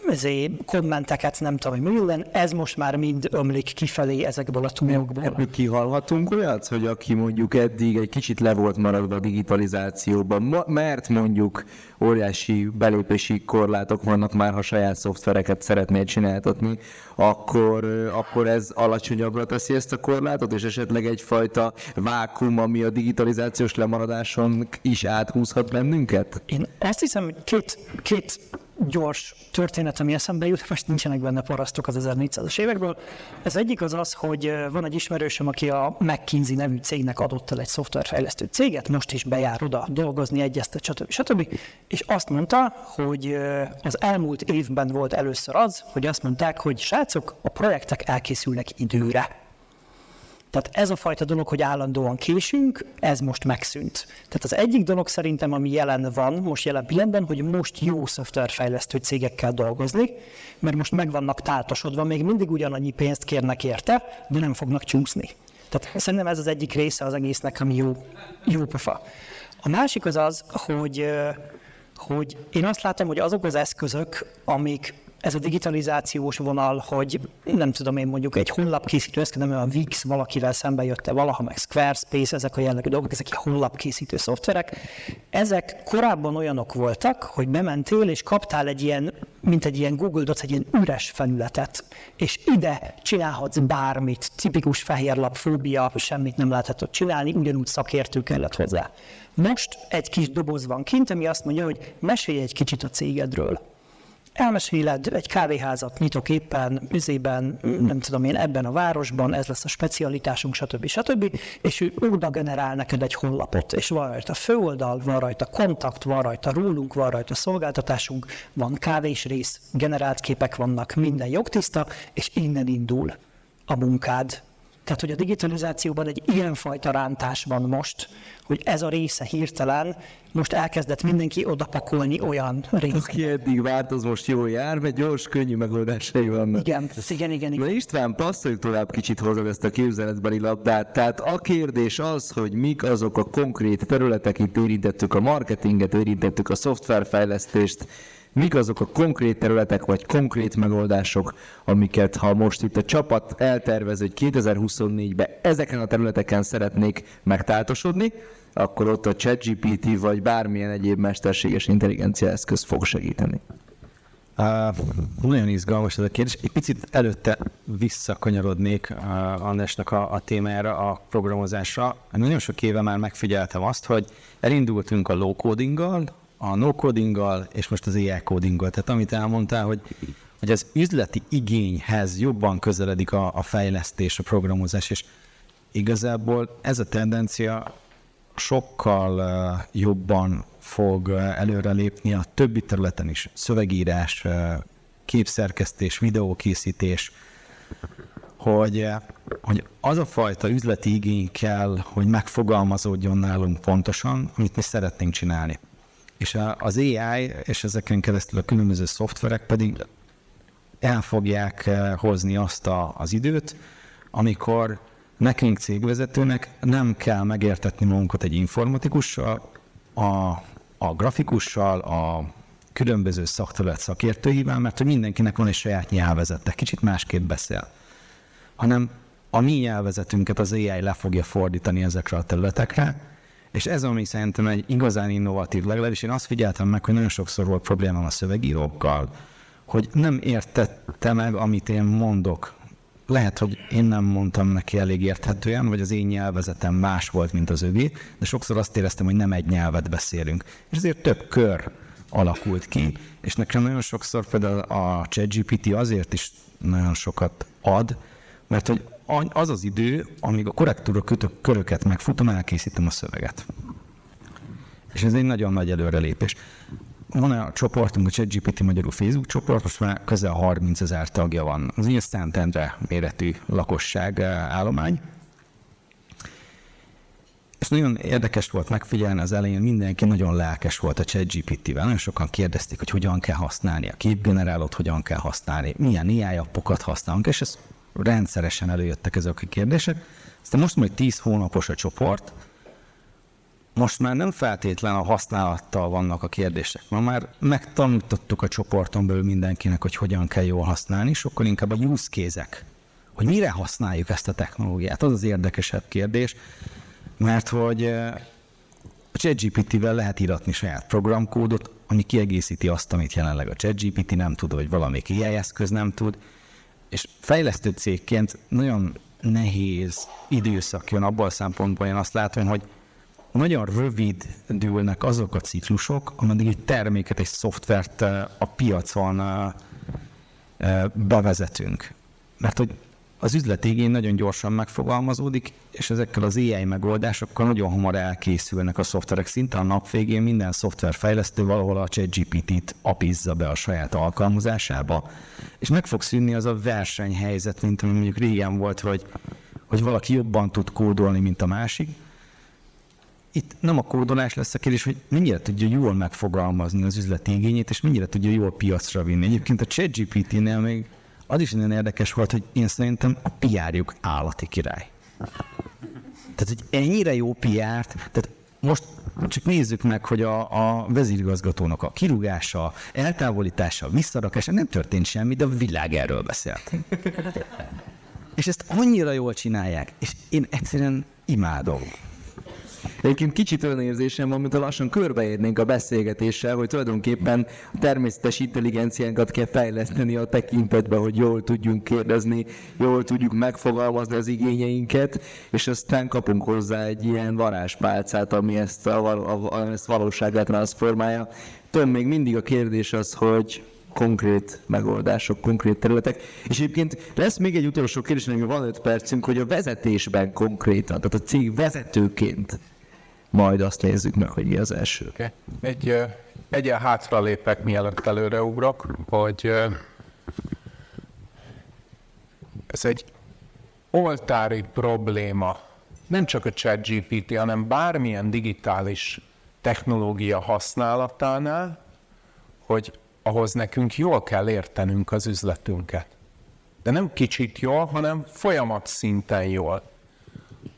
ezért kommenteket, nem tudom, hogy minden, ez most már mind ömlik kifelé ezekből a túlokból. Ebből kihallhatunk olyat, hogy aki mondjuk eddig egy kicsit le volt maradva a digitalizációban, mert mondjuk óriási belépési korlátok vannak már, ha saját szoftvereket szeretnél csináltatni, akkor, akkor ez alacsonyabbra teszi ezt a korlátot, és esetleg egyfajta vákum, ami a digitalizációs lemaradáson is áthúzhat bennünket? Én azt hiszem, hogy két, két gyors történet, ami eszembe jut, most nincsenek benne parasztok az 1400-as évekből. Ez egyik az az, hogy van egy ismerősöm, aki a McKinsey nevű cégnek adott el egy szoftverfejlesztő céget, most is bejár oda dolgozni, egyeztet, stb. stb. És azt mondta, hogy az elmúlt évben volt először az, hogy azt mondták, hogy srácok, a projektek elkészülnek időre. Tehát ez a fajta dolog, hogy állandóan késünk, ez most megszűnt. Tehát az egyik dolog szerintem, ami jelen van, most jelen pillanatban, hogy most jó szoftverfejlesztő cégekkel dolgozni, mert most meg vannak táltosodva, még mindig ugyanannyi pénzt kérnek érte, de nem fognak csúszni. Tehát szerintem ez az egyik része az egésznek, ami jó, jó pofa. A másik az az, hogy, hogy én azt látom, hogy azok az eszközök, amik ez a digitalizációs vonal, hogy nem tudom én mondjuk egy honlapkészítő eszköz, nem a Wix valakivel szembe jött valaha, meg Squarespace, ezek a jellegű dolgok, ezek a honlapkészítő szoftverek. Ezek korábban olyanok voltak, hogy bementél és kaptál egy ilyen, mint egy ilyen Google Docs, egy ilyen üres felületet, és ide csinálhatsz bármit, tipikus fehérlap, fóbia, semmit nem ott csinálni, ugyanúgy szakértő kellett hozzá. Most egy kis doboz van kint, ami azt mondja, hogy mesélj egy kicsit a cégedről elmeséled, egy kávéházat nyitok éppen, üzében, nem tudom én, ebben a városban, ez lesz a specialitásunk, stb. stb. És ő oda generál neked egy honlapot, és van rajta főoldal, van rajta kontakt, van rajta rólunk, van rajta szolgáltatásunk, van kávés rész, generált képek vannak, minden jogtiszta, és innen indul a munkád. Tehát, hogy a digitalizációban egy ilyenfajta rántás van most, hogy ez a része hirtelen, most elkezdett mindenki odapakolni olyan részt. Aki eddig várt, az most jól jár, mert gyors, könnyű megoldásai vannak. Igen, igen, igen, igen. Na István, passzoljuk tovább kicsit hozzá ezt a képzeletbeli labdát. Tehát a kérdés az, hogy mik azok a konkrét területek, itt érintettük a marketinget, érintettük a szoftverfejlesztést, mik azok a konkrét területek, vagy konkrét megoldások, amiket ha most itt a csapat eltervez, hogy 2024-ben ezeken a területeken szeretnék megtáltosodni, akkor ott a ChatGPT vagy bármilyen egyéb mesterséges intelligencia eszköz fog segíteni. Uh, nagyon izgalmas ez a kérdés. Egy picit előtte visszakanyarodnék uh, Andrásnak a, a témára, a programozásra. Nagyon sok éve már megfigyeltem azt, hogy elindultunk a low codinggal, a no codinggal, és most az AI codinggal. Tehát amit elmondtál, hogy, hogy az üzleti igényhez jobban közeledik a, a fejlesztés, a programozás, és igazából ez a tendencia sokkal jobban fog előrelépni a többi területen is. Szövegírás, uh, képszerkesztés, videókészítés, hogy, hogy az a fajta üzleti igény kell, hogy megfogalmazódjon nálunk pontosan, amit mi szeretnénk csinálni. És az AI és ezeken keresztül a különböző szoftverek pedig el fogják eh, hozni azt a, az időt, amikor nekünk cégvezetőnek nem kell megértetni magunkat egy informatikussal, a, a grafikussal, a különböző szakterület szakértőivel, mert hogy mindenkinek van egy saját nyelvezete, kicsit másképp beszél, hanem a mi nyelvezetünket az AI le fogja fordítani ezekre a területekre, és ez, ami szerintem egy igazán innovatív, legalábbis én azt figyeltem meg, hogy nagyon sokszor volt problémám a szövegírókkal, hogy nem értette meg, amit én mondok. Lehet, hogy én nem mondtam neki elég érthetően, vagy az én nyelvezetem más volt, mint az övé, de sokszor azt éreztem, hogy nem egy nyelvet beszélünk. És ezért több kör alakult ki, és nekem nagyon sokszor például a ChatGPT azért is nagyon sokat ad, mert hogy az az idő, amíg a korrektúra köröket megfutom, elkészítem a szöveget. És ez egy nagyon nagy előrelépés. Van a csoportunk, a ChatGPT magyarul Facebook csoport, most már közel 30 ezer tagja van. Az ilyen Szentendre méretű lakosság eh, állomány. És nagyon érdekes volt megfigyelni az elején, mindenki nagyon lelkes volt a ChatGPT-vel. Nagyon sokan kérdezték, hogy hogyan kell használni, a képgenerálót hogyan kell használni, milyen AI appokat használunk, és ez rendszeresen előjöttek ezek a kérdések. Aztán most majd 10 hónapos a csoport, most már nem feltétlen a használattal vannak a kérdések. Ma már megtanítottuk a csoporton belül mindenkinek, hogy hogyan kell jól használni, sokkal inkább a use case hogy mire használjuk ezt a technológiát. Az az érdekesebb kérdés, mert hogy eh, a ChatGPT-vel lehet íratni saját programkódot, ami kiegészíti azt, amit jelenleg a ChatGPT nem tud, vagy valamelyik AI eszköz nem tud, és fejlesztő cégként nagyon nehéz időszak jön abból a szempontból, én azt látom, hogy nagyon rövidülnek azok a ciklusok, ameddig egy terméket, egy szoftvert eh, a piacon eh, eh, bevezetünk. Mert hogy az üzleti igény nagyon gyorsan megfogalmazódik, és ezekkel az AI megoldásokkal nagyon hamar elkészülnek a szoftverek. Szinte a nap végén minden szoftverfejlesztő valahol a ChatGPT-t apizza be a saját alkalmazásába, és meg fog szűnni az a versenyhelyzet, mint ami mondjuk régen volt, hogy, hogy valaki jobban tud kódolni, mint a másik. Itt nem a kódolás lesz a kérdés, hogy mennyire tudja jól megfogalmazni az üzleti igényét, és mennyire tudja jól piacra vinni. Egyébként a ChatGPT-nél még az is nagyon érdekes volt, hogy én szerintem a PR-juk állati király. Tehát, hogy ennyire jó PR-t, tehát most csak nézzük meg, hogy a, a vezérigazgatónak a kirúgása, eltávolítása, visszarakása, nem történt semmi, de a világ erről beszélt. És ezt annyira jól csinálják, és én egyszerűen imádom. Egyébként kicsit olyan érzésem van, mintha lassan körbeérnénk a beszélgetéssel, hogy tulajdonképpen a természetes intelligenciánkat kell fejleszteni a tekintetben, hogy jól tudjunk kérdezni, jól tudjuk megfogalmazni az igényeinket, és aztán kapunk hozzá egy ilyen varázspálcát, ami ezt, a, a, a, ezt valóságra transformálja. Tön még mindig a kérdés az, hogy konkrét megoldások, konkrét területek. És egyébként lesz még egy utolsó kérdés, hogy van öt percünk, hogy a vezetésben konkrétan, tehát a cég vezetőként majd azt nézzük meg, hogy mi az első. Okay. Egy, egyen hátra lépek, mielőtt előreugrok, hogy ö, ez egy oltári probléma. Nem csak a ChatGPT, hanem bármilyen digitális technológia használatánál, hogy ahhoz nekünk jól kell értenünk az üzletünket. De nem kicsit jól, hanem folyamat szinten jól.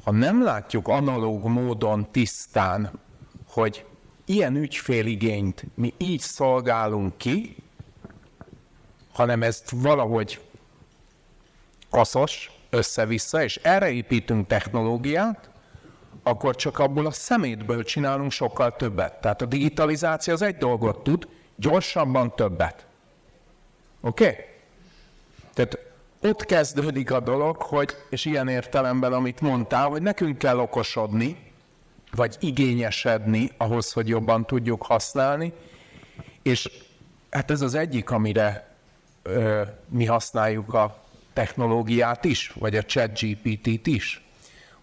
Ha nem látjuk analóg módon tisztán, hogy ilyen ügyféligényt mi így szolgálunk ki, hanem ezt valahogy kaszos, össze-vissza, és erre építünk technológiát, akkor csak abból a szemétből csinálunk sokkal többet. Tehát a digitalizáció az egy dolgot tud, gyorsabban többet. Oké? Okay? Tehát ott kezdődik a dolog, hogy, és ilyen értelemben, amit mondtál, hogy nekünk kell okosodni, vagy igényesedni ahhoz, hogy jobban tudjuk használni, és hát ez az egyik, amire ö, mi használjuk a technológiát is, vagy a chat GPT-t is,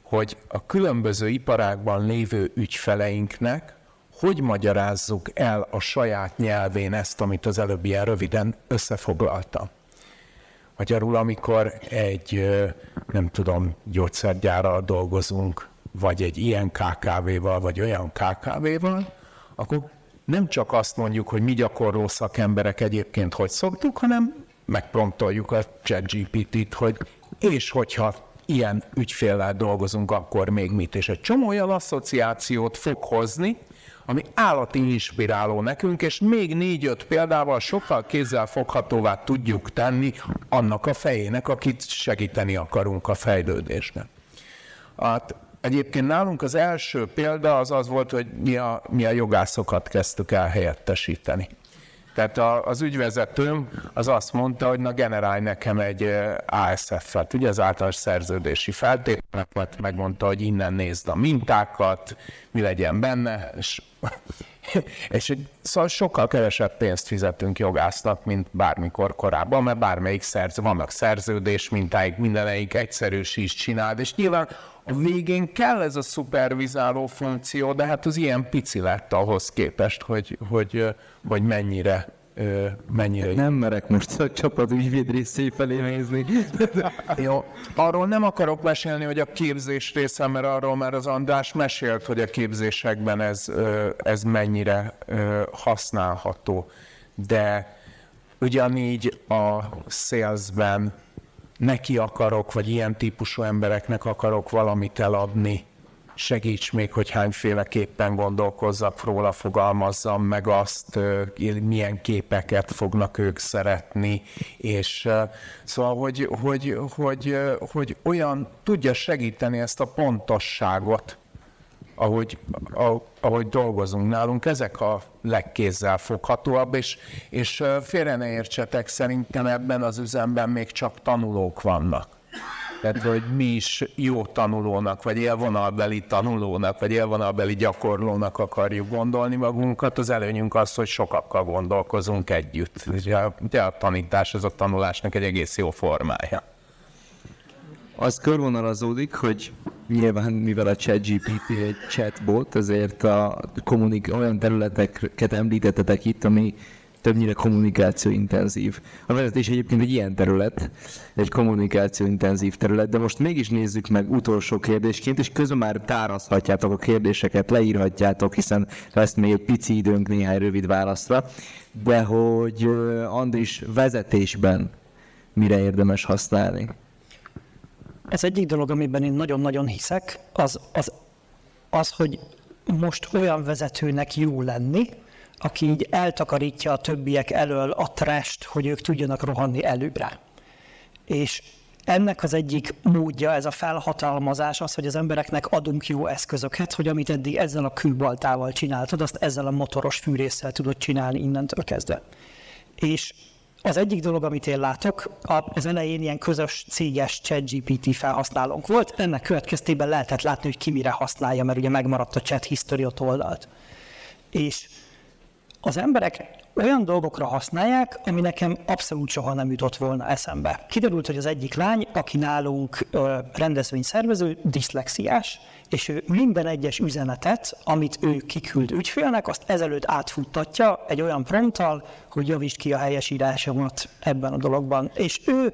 hogy a különböző iparágban lévő ügyfeleinknek hogy magyarázzuk el a saját nyelvén ezt, amit az előbb ilyen röviden összefoglaltam. Magyarul, amikor egy, nem tudom, gyógyszergyárral dolgozunk, vagy egy ilyen KKV-val, vagy olyan KKV-val, akkor nem csak azt mondjuk, hogy mi gyakorló szakemberek egyébként hogy szoktuk, hanem megprontoljuk a ChatGPT-t, hogy és hogyha ilyen ügyféllel dolgozunk, akkor még mit. És egy csomó olyan asszociációt fog hozni, ami állati inspiráló nekünk, és még négy-öt példával sokkal kézzel foghatóvá tudjuk tenni annak a fejének, akit segíteni akarunk a fejlődésnek. Hát egyébként nálunk az első példa az az volt, hogy mi a, mi a jogászokat kezdtük el helyettesíteni. Tehát a, az ügyvezetőm az azt mondta, hogy na generálj nekem egy ASF-et, ugye az általános szerződési feltételeket, megmondta, hogy innen nézd a mintákat, mi legyen benne, és, és egy, szóval sokkal kevesebb pénzt fizetünk jogásznak, mint bármikor korábban, mert bármelyik szerz, vannak szerződés mintáig, mindeneik egyszerűsít csinál, és nyilván a végén kell ez a szupervizáló funkció, de hát az ilyen pici lett ahhoz képest, hogy, hogy, hogy mennyire mennyire... Nem merek most a csapat ügyvéd részé felé nézni. Jó, arról nem akarok mesélni, hogy a képzés része, mert arról már az András mesélt, hogy a képzésekben ez, ez mennyire használható. De ugyanígy a salesben neki akarok, vagy ilyen típusú embereknek akarok valamit eladni, segíts még, hogy hányféleképpen gondolkozzak róla, fogalmazzam meg azt, milyen képeket fognak ők szeretni, és szóval, hogy, hogy, hogy, hogy olyan tudja segíteni ezt a pontosságot, ahogy, ahogy dolgozunk nálunk, ezek a legkézzel foghatóabb, és, és félre ne értsetek, szerintem ebben az üzemben még csak tanulók vannak. Tehát, hogy mi is jó tanulónak, vagy élvonalbeli tanulónak, vagy élvonalbeli gyakorlónak akarjuk gondolni magunkat, az előnyünk az, hogy sokakkal gondolkozunk együtt. Ugye a, tanítás az a tanulásnak egy egész jó formája. Az körvonalazódik, hogy nyilván mivel a ChatGPT egy chatbot, ezért a kommunik- olyan területeket említettetek itt, ami többnyire kommunikációintenzív. A vezetés egyébként egy ilyen terület, egy kommunikációintenzív terület, de most mégis nézzük meg utolsó kérdésként, és közben már tárazhatjátok a kérdéseket, leírhatjátok, hiszen lesz még egy pici időnk néhány rövid válaszra, de hogy Andris vezetésben mire érdemes használni? Ez egyik dolog, amiben én nagyon-nagyon hiszek, az, az, az, hogy most olyan vezetőnek jó lenni, aki így eltakarítja a többiek elől a trest, hogy ők tudjanak rohanni előbbre. És ennek az egyik módja, ez a felhatalmazás az, hogy az embereknek adunk jó eszközöket, hogy amit eddig ezzel a kőbaltával csináltad, azt ezzel a motoros fűrészsel tudod csinálni innentől kezdve. És az egyik dolog, amit én látok, az elején ilyen közös céges ChatGPT felhasználónk volt, ennek következtében lehetett látni, hogy ki mire használja, mert ugye megmaradt a chat history oldalt. És az emberek olyan dolgokra használják, ami nekem abszolút soha nem jutott volna eszembe. Kiderült, hogy az egyik lány, aki nálunk rendezvényszervező, diszlexiás, és ő minden egyes üzenetet, amit ő kiküld ügyfélnek, azt ezelőtt átfuttatja egy olyan prompttal, hogy javítsd ki a helyesírásomat ebben a dologban. És ő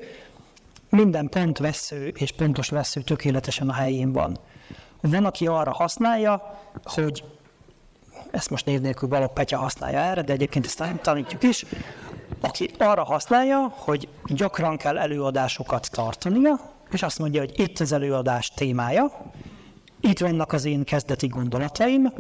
minden pont vesző és pontos vesző tökéletesen a helyén van. Van, aki arra használja, hogy ezt most név nélkül Balogh Petya használja erre, de egyébként ezt tanítjuk is, aki arra használja, hogy gyakran kell előadásokat tartania, és azt mondja, hogy itt az előadás témája, itt vannak az én kezdeti gondolataim,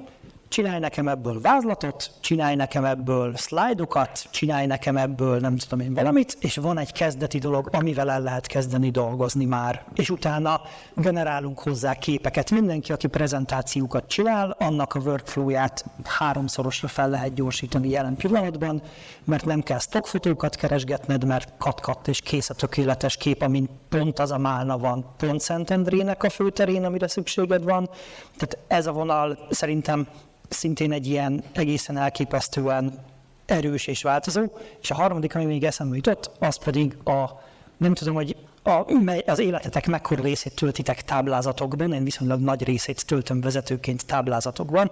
csinálj nekem ebből vázlatot, csinálj nekem ebből szlájdokat, csinálj nekem ebből nem tudom én valamit, és van egy kezdeti dolog, amivel el lehet kezdeni dolgozni már. És utána generálunk hozzá képeket. Mindenki, aki prezentációkat csinál, annak a workflowját háromszorosra fel lehet gyorsítani jelen pillanatban, mert nem kell stockfotókat keresgetned, mert kat-kat és kész a tökéletes kép, amin pont az a málna van, pont Szentendrének a főterén, amire szükséged van. Tehát ez a vonal szerintem szintén egy ilyen egészen elképesztően erős és változó. És a harmadik, ami még eszembe jutott, az pedig a, nem tudom, hogy a, mely, az életetek mekkora részét töltitek táblázatokban, én viszonylag nagy részét töltöm vezetőként táblázatokban,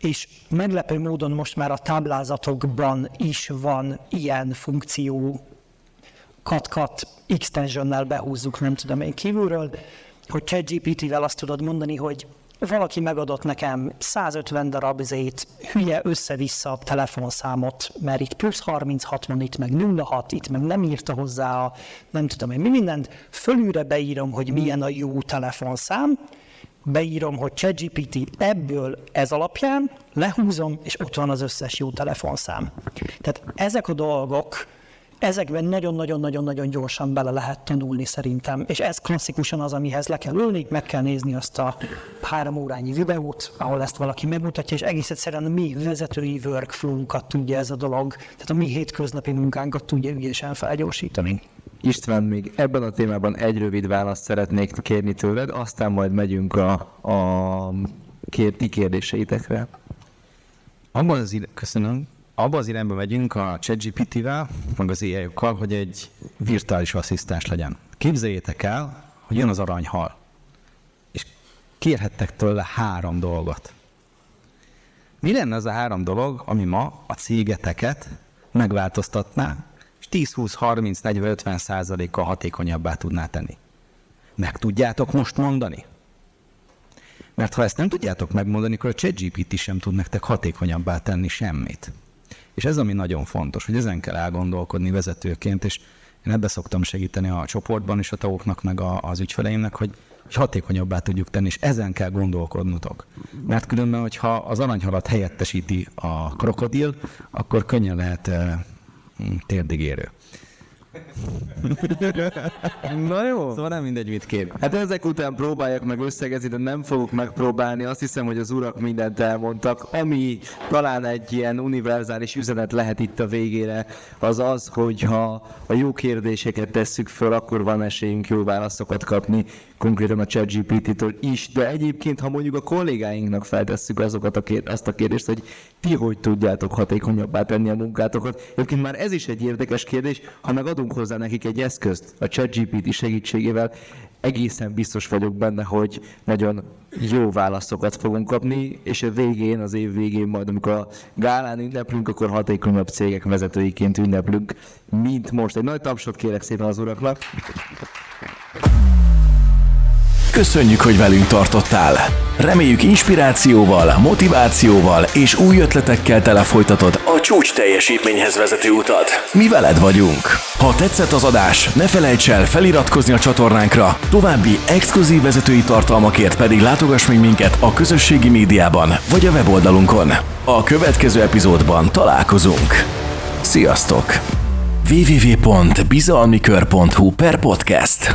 és meglepő módon most már a táblázatokban is van ilyen funkció, cut-cut extensionnel behúzzuk, nem tudom én kívülről, hogy ChatGPT-vel azt tudod mondani, hogy valaki megadott nekem 150 darab zét, hülye össze-vissza a telefonszámot, mert itt plusz 36 van, itt meg 06, itt meg nem írta hozzá a nem tudom én mi mindent, fölülre beírom, hogy milyen a jó telefonszám, beírom, hogy ChatGPT ebből ez alapján, lehúzom, és ott van az összes jó telefonszám. Tehát ezek a dolgok, ezekben nagyon-nagyon-nagyon-nagyon gyorsan bele lehet tanulni szerintem, és ez klasszikusan az, amihez le kell ülni, meg kell nézni azt a három órányi videót, ahol ezt valaki megmutatja, és egész egyszerűen a mi vezetői workflow-unkat tudja ez a dolog, tehát a mi hétköznapi munkánkat tudja ügyesen felgyorsítani. István, még ebben a témában egy rövid választ szeretnék kérni tőled, aztán majd megyünk a, a kér, ti kérdéseitekre. Abban az ire- köszönöm. Abban az irányba megyünk a ChatGPT-vel, meg az ai hogy egy virtuális asszisztens legyen. Képzeljétek el, hogy jön az aranyhal, és kérhettek tőle három dolgot. Mi lenne az a három dolog, ami ma a cégeteket megváltoztatná, és 10, 20, 30, 40, 50 százalékkal hatékonyabbá tudná tenni? Meg tudjátok most mondani? Mert ha ezt nem tudjátok megmondani, akkor a ChatGPT sem tud nektek hatékonyabbá tenni semmit. És ez ami nagyon fontos, hogy ezen kell elgondolkodni vezetőként, és én ebbe szoktam segíteni a csoportban is a tagoknak, meg a, az ügyfeleimnek, hogy, hogy hatékonyabbá tudjuk tenni, és ezen kell gondolkodnotok. Mert különben, hogyha az aranyhalat helyettesíti a krokodil, akkor könnyen lehet e, térdigérő. Na jó. Szóval nem mindegy, mit kér. Hát ezek után próbálják meg összegezni, de nem fogok megpróbálni. Azt hiszem, hogy az urak mindent elmondtak. Ami talán egy ilyen univerzális üzenet lehet itt a végére, az az, hogy ha a jó kérdéseket tesszük föl, akkor van esélyünk jó válaszokat kapni, konkrétan a ChatGPT-től is, de egyébként, ha mondjuk a kollégáinknak feltesszük azokat a kér- azt a kérdést, hogy ti hogy tudjátok hatékonyabbá tenni a munkátokat. Egyébként már ez is egy érdekes kérdés, ha meg adunk hozzá nekik egy eszközt a ChatGPT segítségével, egészen biztos vagyok benne, hogy nagyon jó válaszokat fogunk kapni, és a végén, az év végén majd, amikor a gálán ünneplünk, akkor hatékonyabb cégek vezetőiként ünneplünk, mint most. Egy nagy tapsot kérek szépen az uraknak. Köszönjük, hogy velünk tartottál! Reméljük inspirációval, motivációval és új ötletekkel tele folytatod a csúcs teljesítményhez vezető utat. Mi veled vagyunk! Ha tetszett az adás, ne felejts el feliratkozni a csatornánkra, további exkluzív vezetői tartalmakért pedig látogass meg minket a közösségi médiában vagy a weboldalunkon. A következő epizódban találkozunk. Sziasztok! www.bizalmikör.hu per podcast